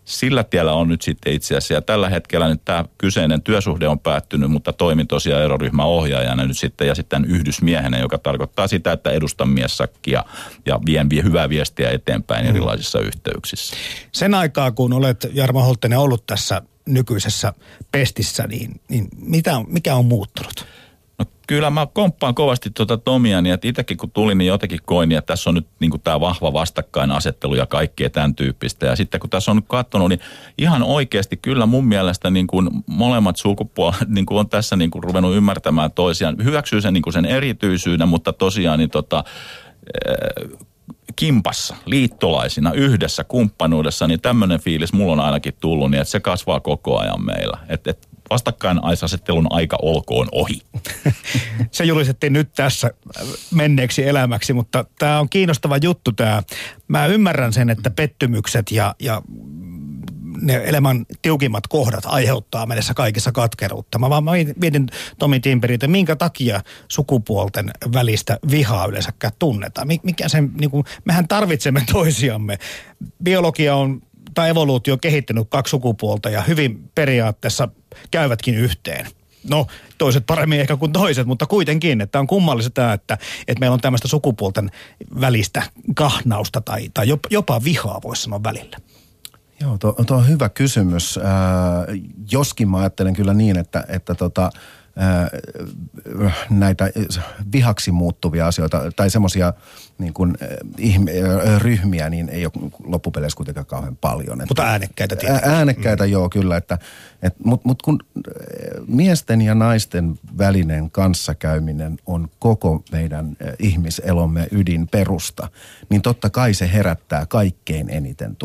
sillä tiellä on nyt sitten itse asiassa. Ja tällä hetkellä nyt tämä kyseinen työsuhde on päättynyt, mutta toimin tosiaan eroryhmäohjaajana nyt sitten ja sitten yhdysmiehenä, joka tarkoittaa sitä, että edustan miessakkia ja vien vie hyvää viestiä eteenpäin mm. erilaisissa yhteyksissä. Sen aikaa, kun olet Jarmo Holttinen ollut tässä nykyisessä pestissä, niin, niin mitä, mikä on muuttunut? Kyllä mä komppaan kovasti tuota Tomia, niin että itsekin kun tulin, niin jotenkin koin, niin että tässä on nyt niin tämä vahva vastakkainasettelu ja kaikkea tämän tyyppistä. Ja sitten kun tässä on nyt katsonut, niin ihan oikeasti kyllä mun mielestä niin kuin molemmat sukupuolet niin kuin on tässä niin kuin ruvennut ymmärtämään toisiaan. Hyväksyy sen, niin kuin sen erityisyyden, mutta tosiaan niin tota, kimpassa, liittolaisina, yhdessä, kumppanuudessa, niin tämmöinen fiilis mulla on ainakin tullut, niin että se kasvaa koko ajan meillä. Et, et vastakkainasettelun aika olkoon ohi. Se julistettiin nyt tässä menneeksi elämäksi, mutta tämä on kiinnostava juttu tämä. Mä ymmärrän sen, että pettymykset ja, ja ne elämän tiukimmat kohdat aiheuttaa mennessä kaikissa katkeruutta. Mä vaan mietin Tomi Timperi, että minkä takia sukupuolten välistä vihaa yleensäkään tunnetaan. Mikä sen, niin kuin, mehän tarvitsemme toisiamme. Biologia on tai evoluutio on kehittänyt kaksi sukupuolta ja hyvin periaatteessa käyvätkin yhteen. No, toiset paremmin ehkä kuin toiset, mutta kuitenkin, että on kummallista että, että meillä on tämmöistä sukupuolten välistä kahnausta tai, tai jopa, jopa vihaa, voisi sanoa välillä. Joo, tuo, tuo on hyvä kysymys. Äh, joskin mä ajattelen kyllä niin, että, että tota, näitä vihaksi muuttuvia asioita tai semmoisia niin kuin, ihme, ryhmiä, niin ei ole loppupeleissä kuitenkaan kauhean paljon. Mutta äänekkäitä tietysti. Äänekkäitä mm. joo, kyllä. Että, et, Mutta mut kun miesten ja naisten välinen kanssakäyminen on koko meidän ihmiselomme ydinperusta, niin totta kai se herättää kaikkein eniten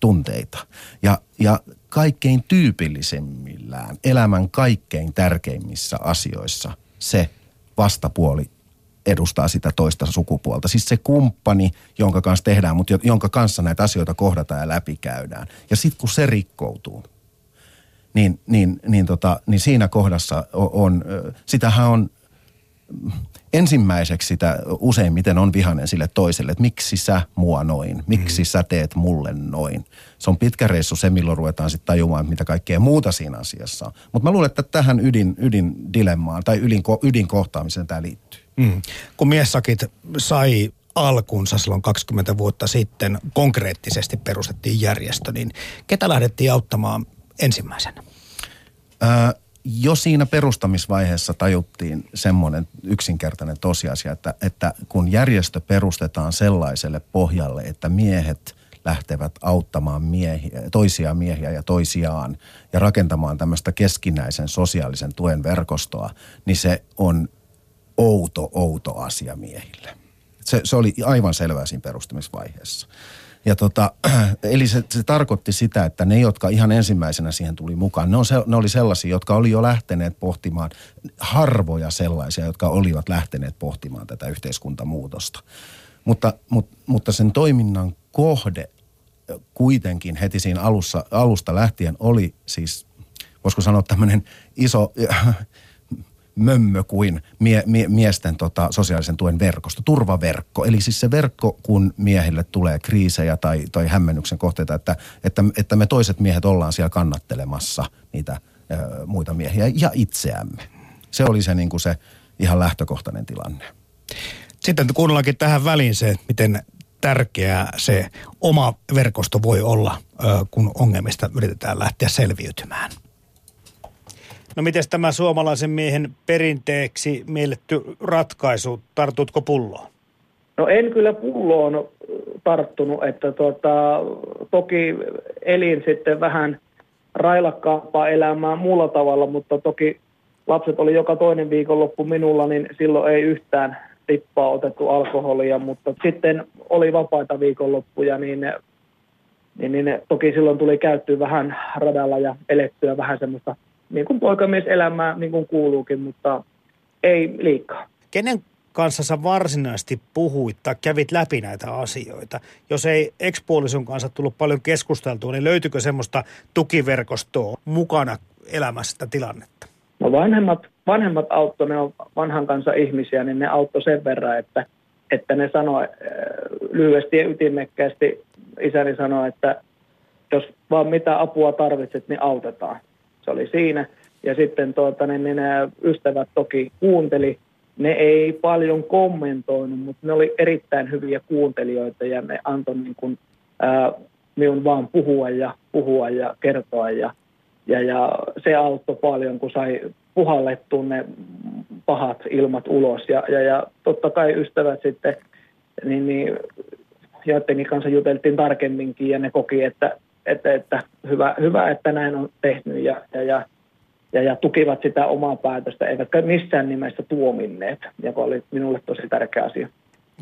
tunteita. Ja, ja kaikkein tyypillisemmillään, elämän kaikkein tärkeimmissä asioissa se vastapuoli edustaa sitä toista sukupuolta. Siis se kumppani, jonka kanssa tehdään, mutta jonka kanssa näitä asioita kohdataan ja läpikäydään. Ja sitten kun se rikkoutuu, niin, niin, niin, tota, niin siinä kohdassa on, sitähän on ensimmäiseksi sitä useimmiten on vihanen sille toiselle, että miksi sä mua noin, miksi mm. sä teet mulle noin. Se on pitkä reissu se, milloin ruvetaan sitten tajumaan, mitä kaikkea muuta siinä asiassa on. Mutta mä luulen, että tähän ydin, ydindilemmaan tai ydin, ydinkohtaamiseen tämä liittyy. Mm. Kun miessakit sai alkunsa silloin 20 vuotta sitten, konkreettisesti perustettiin järjestö, niin ketä lähdettiin auttamaan ensimmäisenä? Öö, jo siinä perustamisvaiheessa tajuttiin semmoinen yksinkertainen tosiasia, että, että kun järjestö perustetaan sellaiselle pohjalle, että miehet lähtevät auttamaan miehiä, toisia miehiä ja toisiaan ja rakentamaan tämmöistä keskinäisen sosiaalisen tuen verkostoa, niin se on outo, outo asia miehille. Se, se oli aivan selvää siinä perustamisvaiheessa. Ja tota, eli se, se tarkoitti sitä, että ne, jotka ihan ensimmäisenä siihen tuli mukaan, ne, on se, ne oli sellaisia, jotka oli jo lähteneet pohtimaan, harvoja sellaisia, jotka olivat lähteneet pohtimaan tätä yhteiskuntamuutosta. Mutta, mutta, mutta sen toiminnan kohde kuitenkin heti siinä alussa, alusta lähtien oli siis, voisiko sanoa tämmöinen iso mömmö kuin mie, mie, miesten tota, sosiaalisen tuen verkosto, turvaverkko. Eli siis se verkko, kun miehille tulee kriisejä tai, tai hämmennyksen kohteita, että, että, että me toiset miehet ollaan siellä kannattelemassa niitä ö, muita miehiä ja itseämme. Se oli se, niin kuin se ihan lähtökohtainen tilanne. Sitten kuunnellaankin tähän väliin se, miten tärkeää se oma verkosto voi olla, kun ongelmista yritetään lähteä selviytymään. No miten tämä suomalaisen miehen perinteeksi mielletty ratkaisu, tartutko pulloon? No en kyllä pulloon tarttunut, että tota, toki elin sitten vähän railakkaampaa elämää muulla tavalla, mutta toki lapset oli joka toinen viikonloppu minulla, niin silloin ei yhtään tippaa otettu alkoholia, mutta sitten oli vapaita viikonloppuja, niin, niin, niin toki silloin tuli käyttöä vähän radalla ja elettyä vähän semmoista niin kuin poikamieselämää niin kuin kuuluukin, mutta ei liikaa. Kenen kanssa sä varsinaisesti puhuit tai kävit läpi näitä asioita? Jos ei ekspuolison kanssa tullut paljon keskusteltua, niin löytyykö semmoista tukiverkostoa mukana elämässä sitä tilannetta? No vanhemmat, vanhemmat auttoi, ne on vanhan kanssa ihmisiä, niin ne auttoi sen verran, että, että ne sanoi äh, lyhyesti ja ytimekkäästi, isäni sanoi, että jos vaan mitä apua tarvitset, niin autetaan oli siinä. Ja sitten tuota, niin, niin ystävät toki kuunteli. Ne ei paljon kommentoinut, mutta ne oli erittäin hyviä kuuntelijoita ja ne antoi niin kuin, ää, minun vaan puhua ja puhua ja kertoa. Ja, ja, ja se auttoi paljon, kun sai puhallettua ne pahat ilmat ulos. Ja, ja, ja totta kai ystävät sitten, niin, niin joidenkin kanssa juteltiin tarkemminkin ja ne koki, että että, että hyvä, hyvä, että näin on tehnyt ja, ja, ja, ja, ja tukivat sitä omaa päätöstä, eivätkä missään nimessä tuominneet, joka oli minulle tosi tärkeä asia.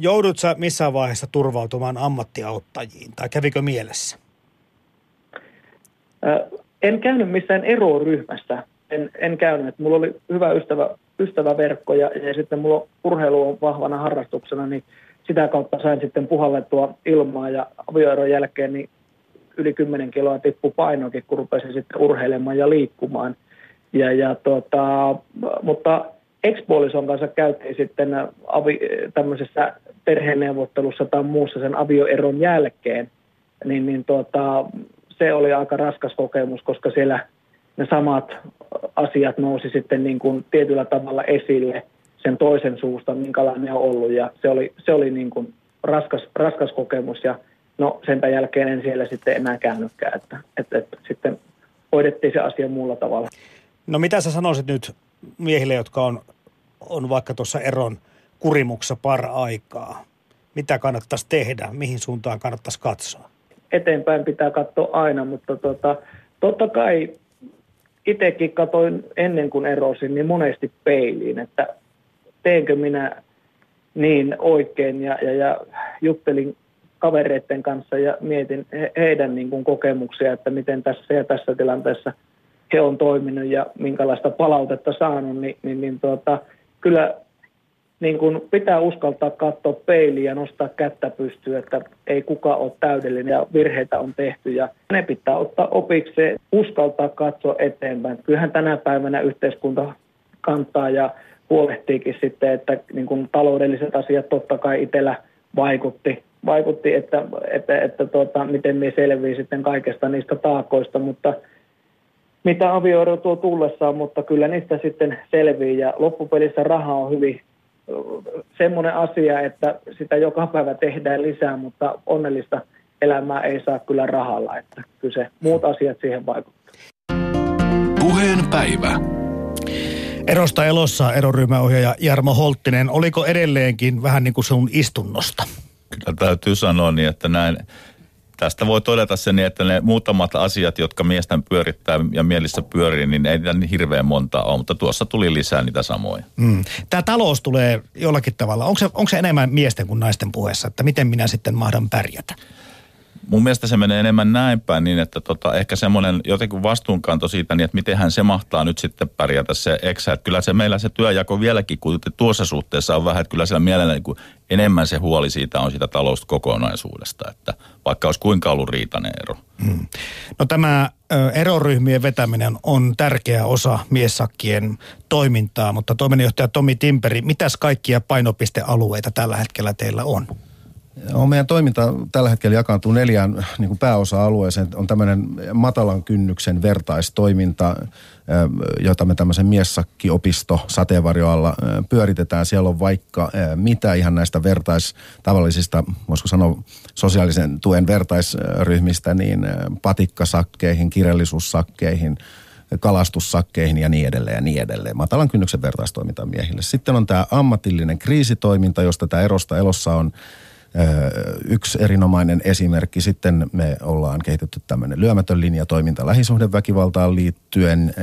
Joudut sä missään vaiheessa turvautumaan ammattiauttajiin, tai kävikö mielessä? en käynyt missään eroryhmässä. En, en käynyt. Mulla oli hyvä ystävä, ystäväverkko ja, ja sitten mulla urheilu on vahvana harrastuksena, niin sitä kautta sain sitten puhallettua ilmaa ja avioeron jälkeen niin yli 10 kiloa tippu painokin, kun rupesin sitten urheilemaan ja liikkumaan. Ja, ja tota, mutta ekspuolison kanssa käytiin sitten avi, tämmöisessä perheneuvottelussa tai muussa sen avioeron jälkeen, niin, niin tota, se oli aika raskas kokemus, koska siellä ne samat asiat nousi sitten niin kuin tietyllä tavalla esille sen toisen suusta, minkälainen on ollut. Ja se oli, se oli niin kuin raskas, raskas kokemus ja No senpä jälkeen en siellä sitten enää käynytkään, että, että, että sitten hoidettiin se asia muulla tavalla. No mitä sä sanoisit nyt miehille, jotka on, on vaikka tuossa eron kurimuksessa par aikaa? Mitä kannattaisi tehdä? Mihin suuntaan kannattaisi katsoa? Eteenpäin pitää katsoa aina, mutta tota, totta kai itsekin katoin ennen kuin erosin, niin monesti peiliin, että teenkö minä niin oikein ja, ja, ja juttelin kavereiden kanssa ja mietin he, heidän niin kuin kokemuksia, että miten tässä ja tässä tilanteessa he on toiminut ja minkälaista palautetta saanut, niin, niin, niin tuota, kyllä niin kuin pitää uskaltaa katsoa peiliin ja nostaa kättä pystyyn, että ei kuka ole täydellinen ja virheitä on tehty ja ne pitää ottaa opiksi, uskaltaa katsoa eteenpäin. Kyllähän tänä päivänä yhteiskunta kantaa ja huolehtiikin sitten, että niin kuin taloudelliset asiat totta kai itsellä vaikutti, vaikutti että, että, että tuota, miten me selvii sitten kaikesta niistä taakoista, mutta mitä avioero tuo tullessaan, mutta kyllä niistä sitten selvii ja loppupelissä raha on hyvin semmoinen asia, että sitä joka päivä tehdään lisää, mutta onnellista elämää ei saa kyllä rahalla, että kyllä se muut asiat siihen vaikuttavat. Puheen päivä. Erosta elossa eroryhmäohjaaja Jarmo Holttinen. Oliko edelleenkin vähän niin kuin sun istunnosta? Kyllä täytyy sanoa niin, että näin tästä voi todeta sen, niin, että ne muutamat asiat, jotka miesten pyörittää ja mielissä pyörii, niin ei niitä niin hirveän monta ole, mutta tuossa tuli lisää niitä samoja. Mm. Tämä talous tulee jollakin tavalla, onko se, onko se enemmän miesten kuin naisten puheessa, että miten minä sitten mahdan pärjätä? Mun mielestä se menee enemmän näin päin niin, että tota, ehkä semmoinen jotenkin vastuunkanto siitä, niin että miten se mahtaa nyt sitten pärjätä se eksä. Että kyllä se meillä se työjako vieläkin, kun tuossa suhteessa on vähän, että kyllä siellä mielellä niin enemmän se huoli siitä on siitä talouskokonaisuudesta, että vaikka olisi kuinka ollut riitainen ero. Hmm. No tämä eroryhmien vetäminen on tärkeä osa miessakkien toimintaa, mutta toiminnanjohtaja Tomi Timperi, mitäs kaikkia painopistealueita tällä hetkellä teillä on? On meidän toiminta tällä hetkellä jakaantuu neljään niin kuin pääosa-alueeseen. On tämmöinen matalan kynnyksen vertaistoiminta, jota me tämmöisen miessakkiopisto sateenvarjoalla pyöritetään. Siellä on vaikka mitä ihan näistä vertais, tavallisista, voisiko sanoa sosiaalisen tuen vertaisryhmistä, niin patikkasakkeihin, kirjallisuussakkeihin, kalastussakkeihin ja niin edelleen ja niin edelleen. Matalan kynnyksen vertaistoiminta miehille. Sitten on tämä ammatillinen kriisitoiminta, josta tämä erosta elossa on Yksi erinomainen esimerkki. Sitten me ollaan kehitetty tämmöinen lyömätön linja toiminta lähisuhdeväkivaltaan liittyen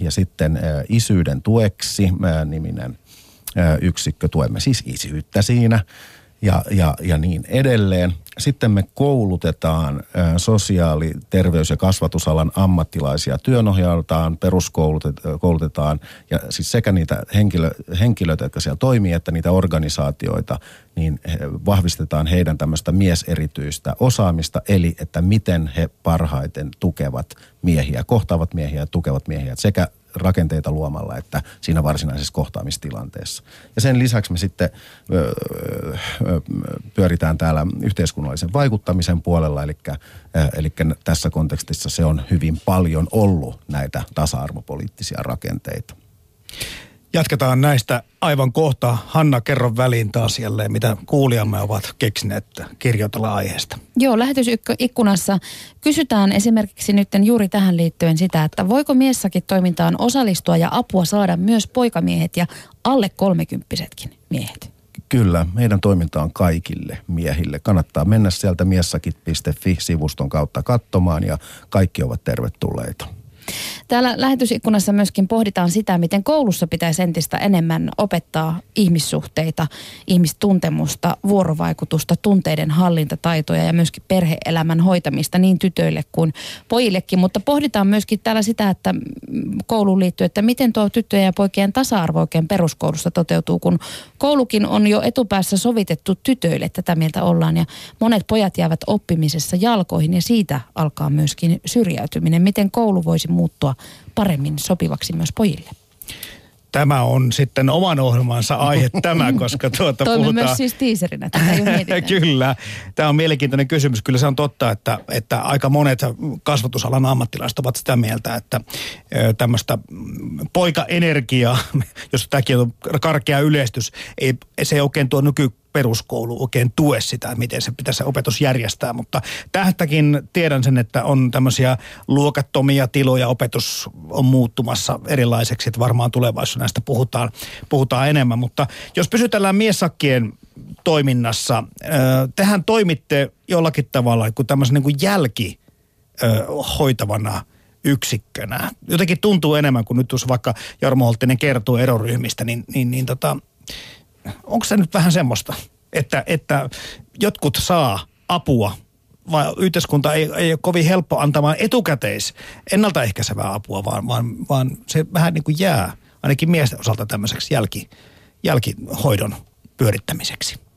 ja sitten isyyden tueksi niminen yksikkö. Tuemme siis isyyttä siinä ja, ja, ja niin edelleen. Sitten me koulutetaan sosiaali-, terveys- ja kasvatusalan ammattilaisia. Työnohjautaan, peruskoulutetaan ja siis sekä niitä henkilö, henkilöitä, jotka siellä toimii, että niitä organisaatioita, niin vahvistetaan heidän tämmöistä mieserityistä osaamista, eli että miten he parhaiten tukevat miehiä, kohtaavat miehiä ja tukevat miehiä sekä rakenteita luomalla, että siinä varsinaisessa kohtaamistilanteessa. Ja sen lisäksi me sitten ö, ö, pyöritään täällä yhteiskunnallisen vaikuttamisen puolella, eli, eli tässä kontekstissa se on hyvin paljon ollut näitä tasa-arvopoliittisia rakenteita. Jatketaan näistä aivan kohta. Hanna, kerro väliin taas jälleen, mitä kuulijamme ovat keksineet kirjoitella aiheesta. Joo, lähetysikkunassa kysytään esimerkiksi nyt juuri tähän liittyen sitä, että voiko miessakin toimintaan osallistua ja apua saada myös poikamiehet ja alle kolmekymppisetkin miehet? Kyllä, meidän toiminta on kaikille miehille. Kannattaa mennä sieltä miessakit.fi-sivuston kautta katsomaan ja kaikki ovat tervetulleita. Täällä lähetysikkunassa myöskin pohditaan sitä, miten koulussa pitäisi entistä enemmän opettaa ihmissuhteita, ihmistuntemusta, vuorovaikutusta, tunteiden hallintataitoja ja myöskin perheelämän hoitamista niin tytöille kuin pojillekin. Mutta pohditaan myöskin täällä sitä, että kouluun liittyy, että miten tuo tyttöjen ja poikien tasa-arvo oikein peruskoulussa toteutuu, kun koulukin on jo etupäässä sovitettu tytöille, tätä mieltä ollaan. Ja monet pojat jäävät oppimisessa jalkoihin ja siitä alkaa myöskin syrjäytyminen. Miten koulu voisi muuttua paremmin sopivaksi myös pojille? Tämä on sitten oman ohjelmansa aihe tämä, koska tuota Toimme puhutaan... myös siis tiiserinä, tätä Kyllä, tämä on mielenkiintoinen kysymys. Kyllä se on totta, että, että aika monet kasvatusalan ammattilaiset ovat sitä mieltä, että tämmöistä poikaenergiaa, jos tämäkin on karkea yleistys, ei, se ei oikein tuo nyky peruskoulu oikein tue sitä, miten se pitäisi se opetus järjestää, mutta tähtäkin tiedän sen, että on tämmöisiä luokattomia tiloja, opetus on muuttumassa erilaiseksi, että varmaan tulevaisuudessa näistä puhutaan, puhutaan enemmän, mutta jos pysytellään miessakkien toiminnassa, tehän toimitte jollakin tavalla kuin tämmöisen niin kuin jälki hoitavana yksikkönä. Jotenkin tuntuu enemmän kuin nyt jos vaikka Jarmo Holttinen kertoo eroryhmistä, niin, niin, niin tota, onko se nyt vähän semmoista, että, että jotkut saa apua vai yhteiskunta ei, ei ole kovin helppo antamaan etukäteis ennaltaehkäisevää apua, vaan, vaan, vaan se vähän niin kuin jää ainakin miesten osalta tämmöiseksi jälki, jälkihoidon pyörittämiseksi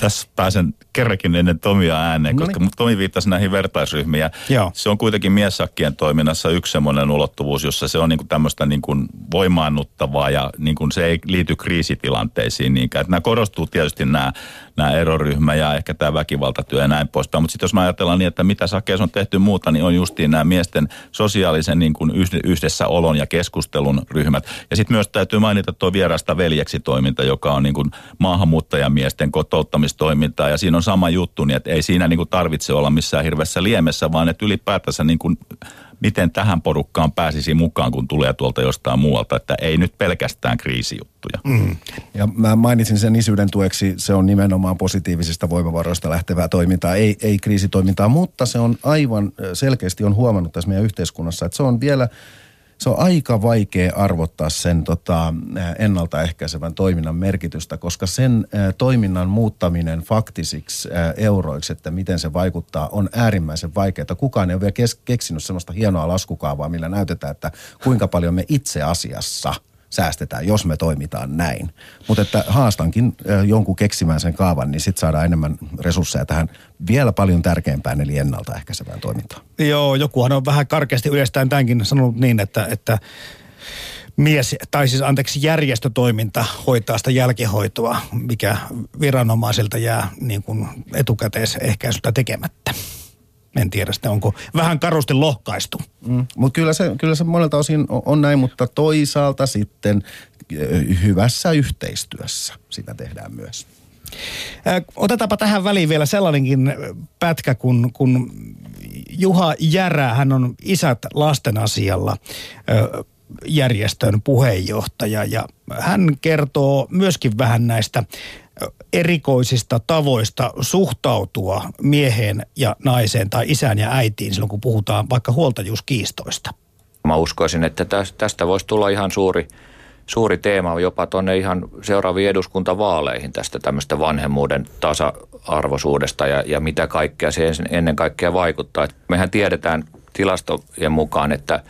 tässä pääsen kerrankin ennen Tomia ääneen, no koska Tomi viittasi näihin vertaisryhmiin. Joo. Se on kuitenkin miessakkien toiminnassa yksi semmoinen ulottuvuus, jossa se on niin kuin tämmöistä niin kuin voimaannuttavaa ja niin kuin se ei liity kriisitilanteisiin niinkään. Että nämä korostuu tietysti nämä, nämä eroryhmä ja ehkä tämä väkivaltatyö ja näin poispäin. Mutta sitten jos mä ajatellaan niin, että mitä sakeessa on tehty muuta, niin on justiin nämä miesten sosiaalisen niin kuin yhdessäolon ja keskustelun ryhmät. Ja sitten myös täytyy mainita tuo vierasta veljeksi toiminta, joka on niin kuin maahanmuuttajamiesten kotouttamistoimintaa. Ja siinä on sama juttu, niin että ei siinä niin kuin tarvitse olla missään hirveässä liemessä, vaan että ylipäätänsä niin kuin miten tähän porukkaan pääsisi mukaan, kun tulee tuolta jostain muualta, että ei nyt pelkästään kriisijuttuja. Mm. Ja mä mainitsin sen isyyden tueksi, se on nimenomaan positiivisista voimavaroista lähtevää toimintaa, ei, ei kriisitoimintaa, mutta se on aivan selkeästi on huomannut tässä meidän yhteiskunnassa, että se on vielä se on aika vaikea arvottaa sen tota, ennaltaehkäisevän toiminnan merkitystä, koska sen ä, toiminnan muuttaminen faktisiksi ä, euroiksi, että miten se vaikuttaa, on äärimmäisen vaikeaa. Kukaan ei ole vielä kes- keksinyt sellaista hienoa laskukaavaa, millä näytetään, että kuinka paljon me itse asiassa – säästetään, jos me toimitaan näin. Mutta että haastankin jonkun keksimään sen kaavan, niin sitten saadaan enemmän resursseja tähän vielä paljon tärkeämpään, eli ennaltaehkäisevään toimintaan. Joo, jokuhan on vähän karkeasti yleistään tämänkin sanonut niin, että, että mies, tai siis anteeksi järjestötoiminta hoitaa sitä jälkihoitoa, mikä viranomaisilta jää niin kuin etukäteisehkäisystä tekemättä en tiedä sitä, onko vähän karusti lohkaistu. Mm, mutta kyllä se, kyllä se monelta osin on näin, mutta toisaalta sitten eh, hyvässä yhteistyössä sitä tehdään myös. Otetaanpa tähän väliin vielä sellainenkin pätkä, kun, kun Juha Järä, hän on Isät lasten asialla järjestön puheenjohtaja ja hän kertoo myöskin vähän näistä erikoisista tavoista suhtautua mieheen ja naiseen tai isään ja äitiin silloin, kun puhutaan vaikka huoltajuuskiistoista? Mä uskoisin, että tästä voisi tulla ihan suuri, suuri teema jopa tuonne ihan seuraaviin eduskuntavaaleihin tästä tämmöistä vanhemmuuden tasa-arvoisuudesta ja, ja mitä kaikkea se ennen kaikkea vaikuttaa. Et mehän tiedetään tilastojen mukaan, että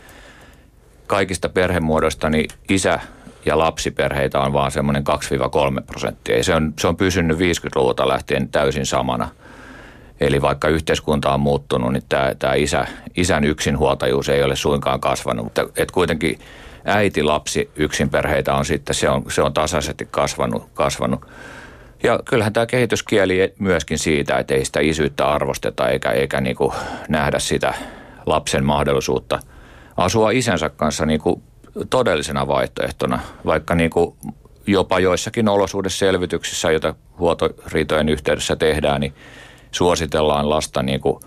kaikista perhemuodoista niin isä ja lapsiperheitä on vaan semmoinen 2-3 prosenttia. Se on, se on pysynyt 50-luvulta lähtien täysin samana. Eli vaikka yhteiskunta on muuttunut, niin tämä, tämä isä, isän yksinhuoltajuus ei ole suinkaan kasvanut. Mutta et kuitenkin äiti, lapsi, yksinperheitä on sitten, se on, se on tasaisesti kasvanut, kasvanut. Ja kyllähän tämä kehityskieli myöskin siitä, että ei sitä isyyttä arvosteta eikä, eikä niinku nähdä sitä lapsen mahdollisuutta asua isänsä kanssa niinku todellisena vaihtoehtona, vaikka niin kuin jopa joissakin olosuhdeselvityksissä, joita huoltoriitojen yhteydessä tehdään, niin suositellaan lasta niin kuin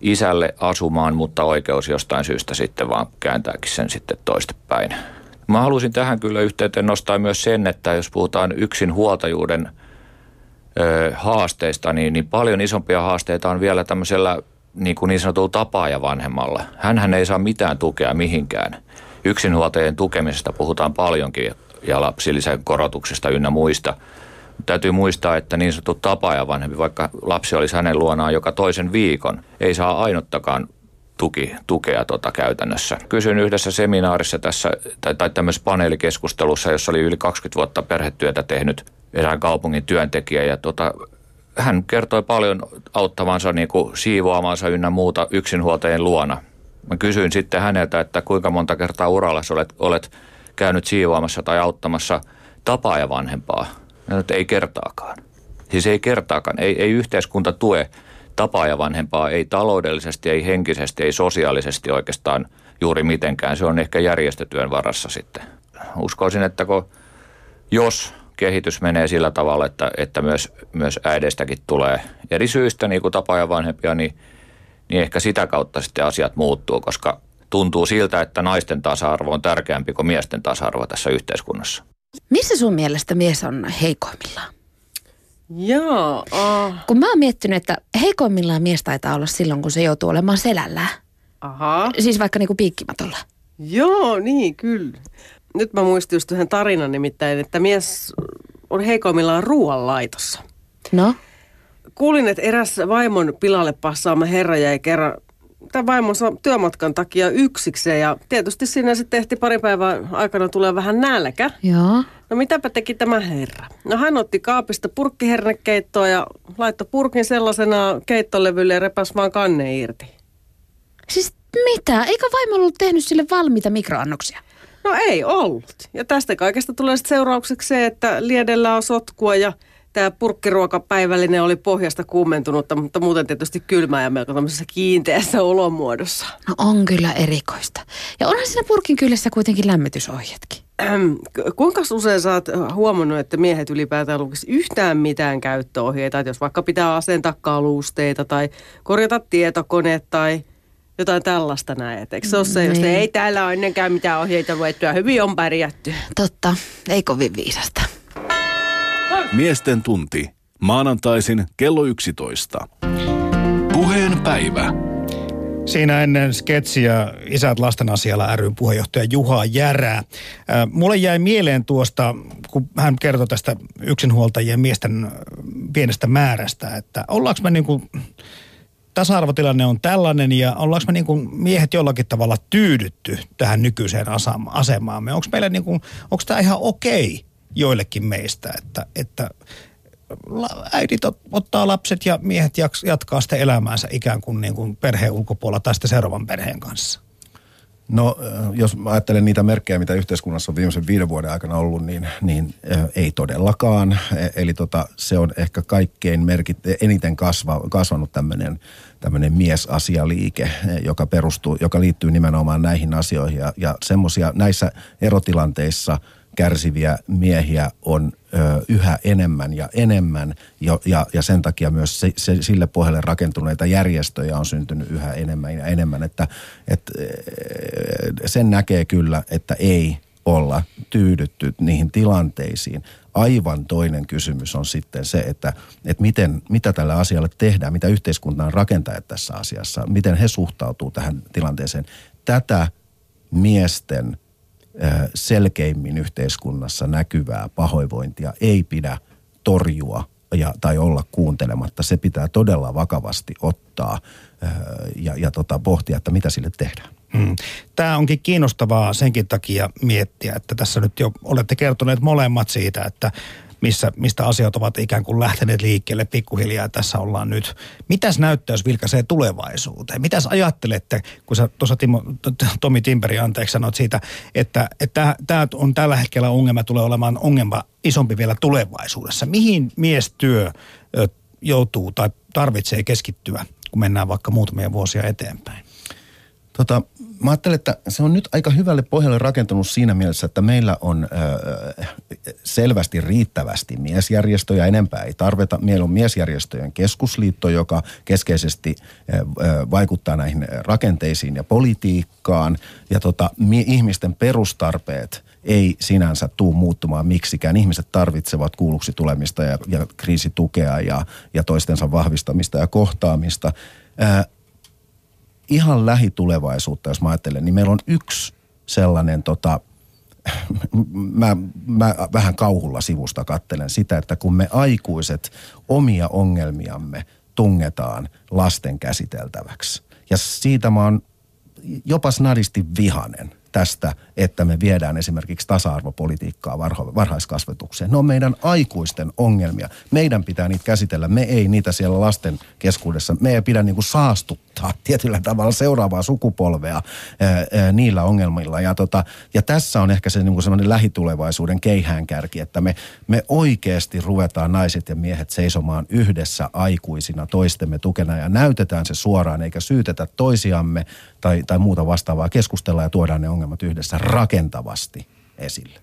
isälle asumaan, mutta oikeus jostain syystä sitten vaan kääntääkin sen sitten toistepäin. Mä halusin tähän kyllä yhteyteen nostaa myös sen, että jos puhutaan yksin huoltajuuden ö, haasteista, niin, niin paljon isompia haasteita on vielä tämmöisellä niin, kuin niin sanotulla tapaaja vanhemmalla. Hänhän ei saa mitään tukea mihinkään yksinhuoltajien tukemisesta puhutaan paljonkin ja lapsillisen korotuksesta ynnä muista. Täytyy muistaa, että niin sanottu tapaaja vanhempi, vaikka lapsi olisi hänen luonaan joka toisen viikon, ei saa ainuttakaan tuki, tukea tota käytännössä. Kysyin yhdessä seminaarissa tässä, tai, tai tämmöisessä paneelikeskustelussa, jossa oli yli 20 vuotta perhetyötä tehnyt erään kaupungin työntekijä, ja tota, hän kertoi paljon auttavansa niin kuin siivoamansa ynnä muuta yksinhuoltajien luona Mä kysyin sitten häneltä, että kuinka monta kertaa uralla olet, olet käynyt siivoamassa tai auttamassa tapaa vanhempaa. No, että ei kertaakaan. Siis ei kertaakaan. Ei, ei yhteiskunta tue tapaa vanhempaa, ei taloudellisesti, ei henkisesti, ei sosiaalisesti oikeastaan juuri mitenkään. Se on ehkä järjestötyön varassa sitten. Uskoisin, että kun, jos kehitys menee sillä tavalla, että, että myös, myös äideistäkin tulee eri syistä, niin kuin tapa ja vanhempia, niin, niin ehkä sitä kautta sitten asiat muuttuu, koska tuntuu siltä, että naisten tasa-arvo on tärkeämpi kuin miesten tasa-arvo tässä yhteiskunnassa. Missä sun mielestä mies on heikoimmillaan? Joo. Oh. Kun mä oon miettinyt, että heikoimmillaan mies taitaa olla silloin, kun se joutuu olemaan selällään. Aha. Siis vaikka niinku piikkimatolla. Joo, niin kyllä. Nyt mä muistin just yhden tarinan nimittäin, että mies on heikoimmillaan ruoanlaitossa. No? Kuulin, että eräs vaimon pilalle passaama herra jäi kerran tämän vaimonsa työmatkan takia yksikseen ja tietysti siinä sitten tehti pari päivää aikana tulee vähän nälkä. Joo. No mitäpä teki tämä herra? No hän otti kaapista purkkihernekeittoa ja laittoi purkin sellaisena keittolevylle ja repäs vaan kanne irti. Siis mitä? Eikö vaimo ollut tehnyt sille valmiita mikroannoksia? No ei ollut. Ja tästä kaikesta tulee sitten seuraukseksi se, että liedellä on sotkua ja tämä purkkiruokapäivällinen oli pohjasta kuumentunutta, mutta muuten tietysti kylmää ja melko tämmöisessä kiinteässä olomuodossa. No on kyllä erikoista. Ja onhan siinä purkin kyljessä kuitenkin lämmitysohjetkin. Ähm, kuinka usein sä oot huomannut, että miehet ylipäätään lukisi yhtään mitään käyttöohjeita, että jos vaikka pitää asentaa kalusteita tai korjata tietokone tai jotain tällaista näet. Eikö se ole se, jos Niin. ei täällä ole ennenkään mitään ohjeita luettua, hyvin on pärjätty. Totta, ei kovin viisasta. Miesten tunti. Maanantaisin kello 11. Puheen päivä. Siinä ennen sketsiä Isät lasten asialla ryn puheenjohtaja Juha Järää. Äh, Mulle jäi mieleen tuosta, kun hän kertoi tästä yksinhuoltajien miesten äh, pienestä määrästä, että ollaanko me niin kuin, tasa-arvotilanne on tällainen ja ollaanko me niin kuin miehet jollakin tavalla tyydytty tähän nykyiseen asema- asemaamme? Onko meillä niin kuin, onko tämä ihan okei joillekin meistä, että, että äidit ot- ottaa lapset ja miehet jatkaa sitten elämäänsä ikään kuin, niin kuin perheen ulkopuolella tai sitten seuraavan perheen kanssa. No äh, jos mä ajattelen niitä merkkejä, mitä yhteiskunnassa on viimeisen viiden vuoden aikana ollut, niin, niin äh, ei todellakaan. E- Eli tota, se on ehkä kaikkein merkit, eniten kasva, kasvanut tämmöinen tämmöinen miesasialiike, eh, joka, perustuu, joka liittyy nimenomaan näihin asioihin. Ja, ja semmoisia näissä erotilanteissa kärsiviä miehiä on ö, yhä enemmän ja enemmän jo, ja, ja sen takia myös se, se, sille pohjalle rakentuneita järjestöjä on syntynyt yhä enemmän ja enemmän, että, eh, sen näkee kyllä, että ei olla tyydytty niihin tilanteisiin. Aivan toinen kysymys on sitten se, että, että miten, mitä tällä asialle tehdään, mitä yhteiskunnan rakentajat tässä asiassa, miten he suhtautuu tähän tilanteeseen. Tätä miesten selkeimmin yhteiskunnassa näkyvää pahoinvointia ei pidä torjua ja, tai olla kuuntelematta. Se pitää todella vakavasti ottaa ja, ja tota, pohtia, että mitä sille tehdään. Hmm. Tämä onkin kiinnostavaa senkin takia miettiä, että tässä nyt jo olette kertoneet molemmat siitä, että missä, mistä asiat ovat ikään kuin lähteneet liikkeelle pikkuhiljaa. Tässä ollaan nyt. Mitäs näyttää, jos vilkaisee tulevaisuuteen? Mitäs ajattelette, kun sä tuossa Timo, Tomi Timperi, anteeksi, sanoit siitä, että tämä on tällä hetkellä ongelma, tulee olemaan ongelma isompi vielä tulevaisuudessa. Mihin miestyö joutuu tai tarvitsee keskittyä, kun mennään vaikka muutamia vuosia eteenpäin? Tota, mä ajattelen, että se on nyt aika hyvälle pohjalle rakentunut siinä mielessä, että meillä on ö, selvästi riittävästi miesjärjestöjä, enempää ei tarvita. Meillä on miesjärjestöjen keskusliitto, joka keskeisesti ö, vaikuttaa näihin rakenteisiin ja politiikkaan. Ja tota, mi- ihmisten perustarpeet ei sinänsä tuu muuttumaan miksikään. Ihmiset tarvitsevat kuulluksi tulemista ja, ja kriisitukea ja, ja toistensa vahvistamista ja kohtaamista. Ihan lähitulevaisuutta, jos mä ajattelen, niin meillä on yksi sellainen tota, mä, mä vähän kauhulla sivusta kattelen sitä, että kun me aikuiset omia ongelmiamme tungetaan lasten käsiteltäväksi. Ja siitä mä oon jopa snadisti vihanen tästä, että me viedään esimerkiksi tasa-arvopolitiikkaa varhaiskasvatukseen. Ne on meidän aikuisten ongelmia. Meidän pitää niitä käsitellä. Me ei niitä siellä lasten keskuudessa. Me ei pidä niinku saastuttaa tietyllä tavalla seuraavaa sukupolvea niillä ongelmilla. Ja, tota, ja tässä on ehkä se niinku semmoinen lähitulevaisuuden keihäänkärki, että me, me oikeasti ruvetaan naiset ja miehet seisomaan yhdessä aikuisina toistemme tukena ja näytetään se suoraan eikä syytetä toisiamme tai, tai muuta vastaavaa. Keskustellaan ja tuodaan ne ongelmat yhdessä rakentavasti esille.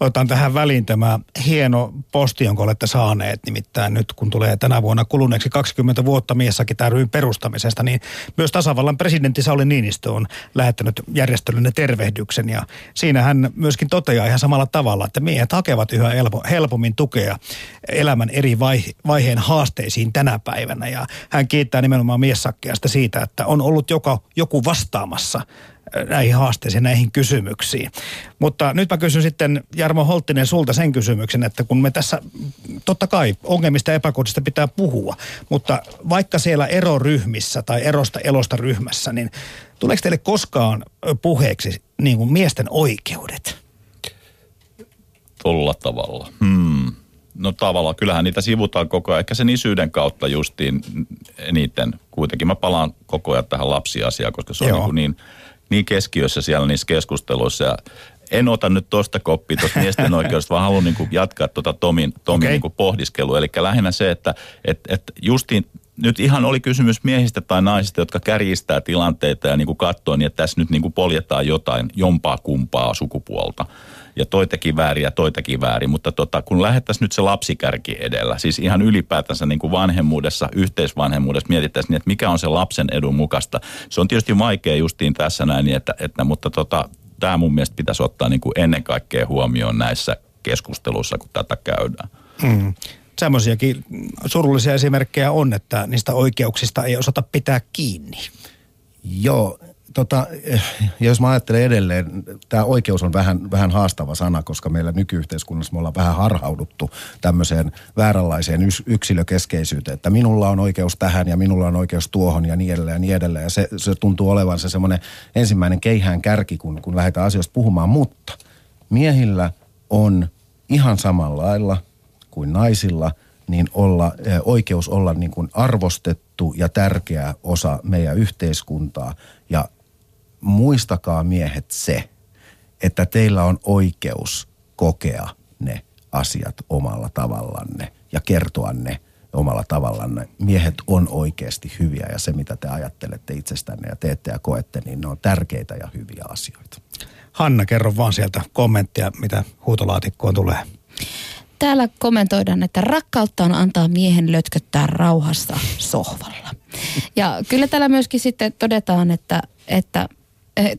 Otan tähän väliin tämä hieno posti, jonka olette saaneet. Nimittäin nyt kun tulee tänä vuonna kuluneeksi 20 vuotta miessakin tämän perustamisesta, niin myös tasavallan presidentti Sauli Niinistö on lähettänyt järjestelylle tervehdyksen. Ja siinä hän myöskin toteaa ihan samalla tavalla, että miehet hakevat yhä helpommin tukea elämän eri vaiheen haasteisiin tänä päivänä. Ja hän kiittää nimenomaan miessakkeasta siitä, että on ollut joka, joku vastaamassa näihin haasteisiin, näihin kysymyksiin. Mutta nyt mä kysyn sitten Jarmo Holttinen sulta sen kysymyksen, että kun me tässä totta kai ongelmista ja epäkohdista pitää puhua, mutta vaikka siellä eroryhmissä tai erosta elosta ryhmässä, niin tuleeko teille koskaan puheeksi niin kuin miesten oikeudet? Tolla tavalla. Hmm. No tavallaan, kyllähän niitä sivutaan koko ajan. Ehkä sen isyyden kautta justiin eniten. Kuitenkin mä palaan koko ajan tähän lapsiasiaan, koska se on niin, niin niin keskiössä siellä niissä keskusteluissa. Ja en ota nyt tuosta koppia tuosta miesten oikeudesta, vaan haluan niin jatkaa tuota Tomin, Tomin okay. niin pohdiskelua. Eli lähinnä se, että et, et justiin nyt ihan oli kysymys miehistä tai naisista, jotka kärjistää tilanteita ja niin kuin katsoo, niin että tässä nyt niin kuin poljetaan jotain jompaa kumpaa sukupuolta ja toi teki väärin ja toi teki väärin. Mutta tota, kun lähettäisiin nyt se lapsikärki edellä, siis ihan ylipäätänsä niin kuin vanhemmuudessa, yhteisvanhemmuudessa mietittäisiin, että mikä on se lapsen edun mukaista. Se on tietysti vaikea justiin tässä näin, niin että, että mutta tota, tämä mun mielestä pitäisi ottaa niin kuin ennen kaikkea huomioon näissä keskusteluissa, kun tätä käydään. Mm. Semmoisiakin surullisia esimerkkejä on, että niistä oikeuksista ei osata pitää kiinni. Joo, tota, jos mä ajattelen edelleen, tämä oikeus on vähän, vähän haastava sana, koska meillä nykyyhteiskunnassa me ollaan vähän harhauduttu tämmöiseen vääränlaiseen yksilökeskeisyyteen, että minulla on oikeus tähän ja minulla on oikeus tuohon ja niin edelleen ja niin edelleen. Ja se, se tuntuu olevan se semmoinen ensimmäinen keihään kärki, kun, kun lähdetään asioista puhumaan, mutta miehillä on ihan samalla lailla kuin naisilla – niin olla, oikeus olla niin kuin arvostettu ja tärkeä osa meidän yhteiskuntaa. Ja muistakaa miehet se, että teillä on oikeus kokea ne asiat omalla tavallanne ja kertoa ne omalla tavallanne. Miehet on oikeasti hyviä ja se, mitä te ajattelette itsestänne ja teette ja koette, niin ne on tärkeitä ja hyviä asioita. Hanna, kerro vaan sieltä kommenttia, mitä huutolaatikkoon tulee. Täällä kommentoidaan, että rakkautta on antaa miehen lötköttää rauhassa sohvalla. Ja kyllä täällä myöskin sitten todetaan, että, että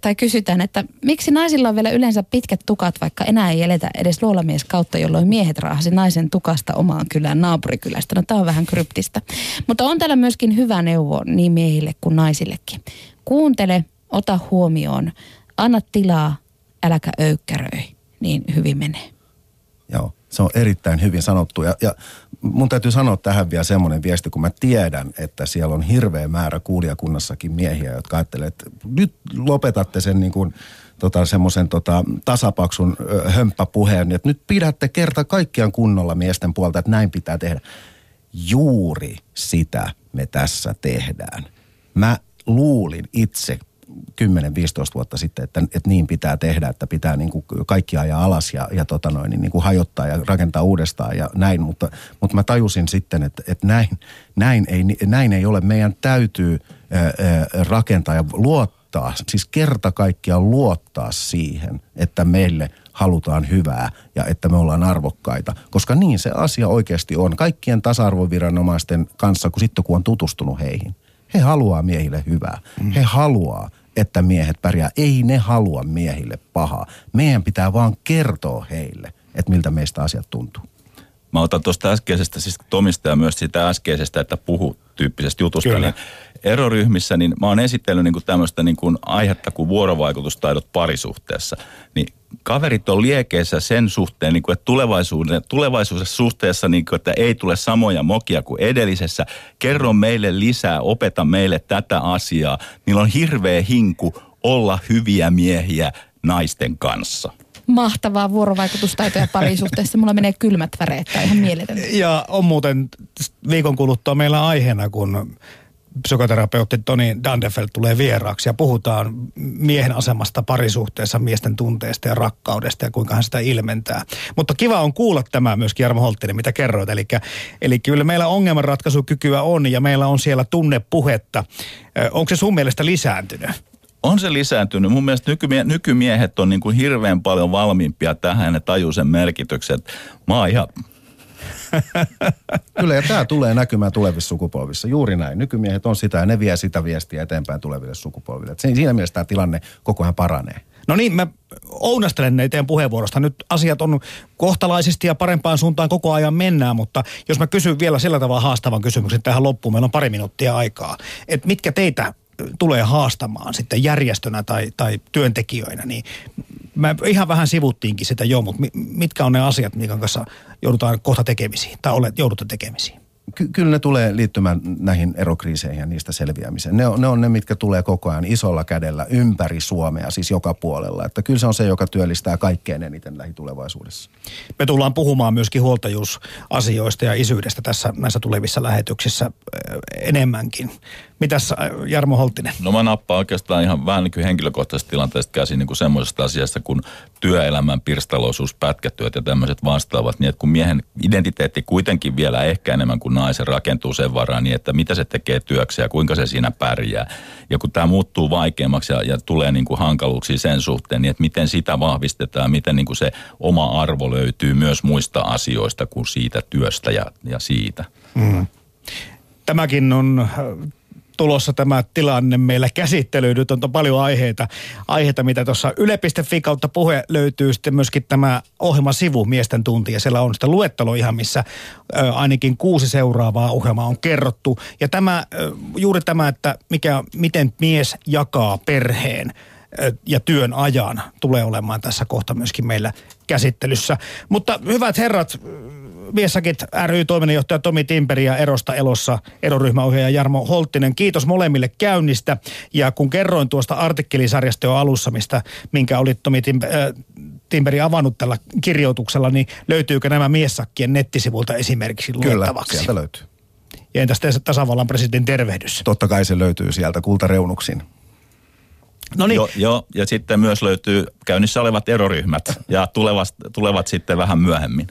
tai kysytään, että miksi naisilla on vielä yleensä pitkät tukat, vaikka enää ei eletä edes luolamies kautta, jolloin miehet raahasi naisen tukasta omaan kylään naapurikylästä. No tämä on vähän kryptistä. Mutta on täällä myöskin hyvä neuvo niin miehille kuin naisillekin. Kuuntele, ota huomioon, anna tilaa, äläkä öykkäröi, niin hyvin menee. Joo, se on erittäin hyvin sanottu. Ja, ja mun täytyy sanoa tähän vielä semmoinen viesti, kun mä tiedän, että siellä on hirveä määrä kuulijakunnassakin miehiä, jotka ajattelee, että nyt lopetatte sen niin kuin tota, semmoisen tota, tasapaksun hömppäpuheen, että nyt pidätte kerta kaikkiaan kunnolla miesten puolta, että näin pitää tehdä. Juuri sitä me tässä tehdään. Mä luulin itse 10-15 vuotta sitten, että, että niin pitää tehdä, että pitää niin kuin kaikki ajaa alas ja, ja tota noin, niin, niin kuin hajottaa ja rakentaa uudestaan ja näin. Mutta, mutta mä tajusin sitten, että, että näin, näin, ei, näin ei ole. Meidän täytyy rakentaa ja luottaa, siis kerta kaikkiaan luottaa siihen, että meille halutaan hyvää ja että me ollaan arvokkaita. Koska niin se asia oikeasti on. Kaikkien tasa-arvoviranomaisten kanssa, kun sitten kun on tutustunut heihin. He haluaa miehille hyvää. Mm. He haluaa että miehet pärjää. Ei ne halua miehille pahaa. Meidän pitää vaan kertoa heille, että miltä meistä asiat tuntuu. Mä otan tuosta äskeisestä, siis Tomista ja myös sitä äskeisestä, että puhu tyyppisestä jutusta. Kyllä. Niin eroryhmissä, niin mä oon esitellyt niin tämmöistä niin kuin aihetta kuin vuorovaikutustaidot parisuhteessa. Niin kaverit on liekeissä sen suhteen, niin kuin, että tulevaisuuden, tulevaisuudessa suhteessa, niin kuin, että ei tule samoja mokia kuin edellisessä. Kerro meille lisää, opeta meille tätä asiaa. Niillä on hirveä hinku olla hyviä miehiä naisten kanssa mahtavaa vuorovaikutustaitoja parisuhteessa. Mulla menee kylmät väreet, tai ihan mieletöntä. Ja on muuten viikon kuluttua meillä aiheena, kun psykoterapeutti Toni Dandefeld tulee vieraaksi ja puhutaan miehen asemasta parisuhteessa, miesten tunteesta ja rakkaudesta ja kuinka hän sitä ilmentää. Mutta kiva on kuulla tämä myös Jarmo Holttinen, mitä kerroit. Eli, eli kyllä meillä ongelmanratkaisukykyä on ja meillä on siellä tunnepuhetta. Onko se sun mielestä lisääntynyt? On se lisääntynyt. Mun mielestä nykymie- nykymiehet on niin kuin hirveän paljon valmiimpia tähän ja tajuu sen merkityksen. Mä oon ihan Kyllä, ja tämä tulee näkymään tulevissa sukupolvissa. Juuri näin. Nykymiehet on sitä ja ne vie sitä viestiä eteenpäin tuleville sukupolville. Et siinä mielessä tämä tilanne koko ajan paranee. No niin, mä ounastelen teidän puheenvuorosta. Nyt asiat on kohtalaisesti ja parempaan suuntaan koko ajan mennään, mutta jos mä kysyn vielä sillä tavalla haastavan kysymyksen tähän loppuun, meillä on pari minuuttia aikaa. Että mitkä teitä tulee haastamaan sitten järjestönä tai, tai työntekijöinä, niin mä ihan vähän sivuttiinkin sitä jo, mutta mi- mitkä on ne asiat, minkä kanssa joudutaan kohta tekemisiin tai olet, joudutte tekemisiin? Ky- kyllä ne tulee liittymään näihin erokriiseihin ja niistä selviämiseen. Ne on, ne on ne, mitkä tulee koko ajan isolla kädellä ympäri Suomea, siis joka puolella. Että kyllä se on se, joka työllistää kaikkein eniten lähitulevaisuudessa. Me tullaan puhumaan myöskin huoltajuusasioista ja isyydestä tässä näissä tulevissa lähetyksissä äh, enemmänkin. Mitäs äh, Jarmo Holttinen? No mä nappaan oikeastaan ihan vähän niin kuin henkilökohtaisesta tilanteesta käsin niin kuin semmoisesta asiasta kuin työelämän pirstaloisuus, pätkätyöt ja tämmöiset vastaavat, niin että kun miehen identiteetti kuitenkin vielä ehkä enemmän kuin naisen rakentuu sen varaan, niin että mitä se tekee työksi ja kuinka se siinä pärjää. Ja kun tämä muuttuu vaikeammaksi ja, ja tulee niin kuin hankaluuksia sen suhteen, niin että miten sitä vahvistetaan, miten niin kuin se oma arvo löytyy myös muista asioista kuin siitä työstä ja, ja siitä. Mm. Tämäkin on äh, tulossa tämä tilanne meillä käsittelyyn. Nyt on paljon aiheita, aiheita mitä tuossa yle.fi kautta puhe löytyy sitten myöskin tämä ohjelmasivu Miesten tunti. Ja siellä on sitten luettelo ihan, missä ö, ainakin kuusi seuraavaa ohjelmaa on kerrottu. Ja tämä, ö, juuri tämä, että mikä, miten mies jakaa perheen ja työn ajan tulee olemaan tässä kohta myöskin meillä käsittelyssä. Mutta hyvät herrat, Viesakit ry toiminnanjohtaja Tomi Timperi ja Erosta Elossa eroryhmäohjaaja Jarmo Holttinen. Kiitos molemmille käynnistä. Ja kun kerroin tuosta artikkelisarjasta jo alussa, mistä, minkä oli Tomi äh, Timperi avannut tällä kirjoituksella, niin löytyykö nämä miessakkien nettisivulta esimerkiksi Kyllä, luettavaksi? sieltä löytyy. Ja entäs te tasavallan presidentin tervehdys? Totta kai se löytyy sieltä kultareunuksin. No niin, Joo, jo, ja sitten myös löytyy käynnissä olevat eroryhmät ja tulevat, tulevat sitten vähän myöhemmin.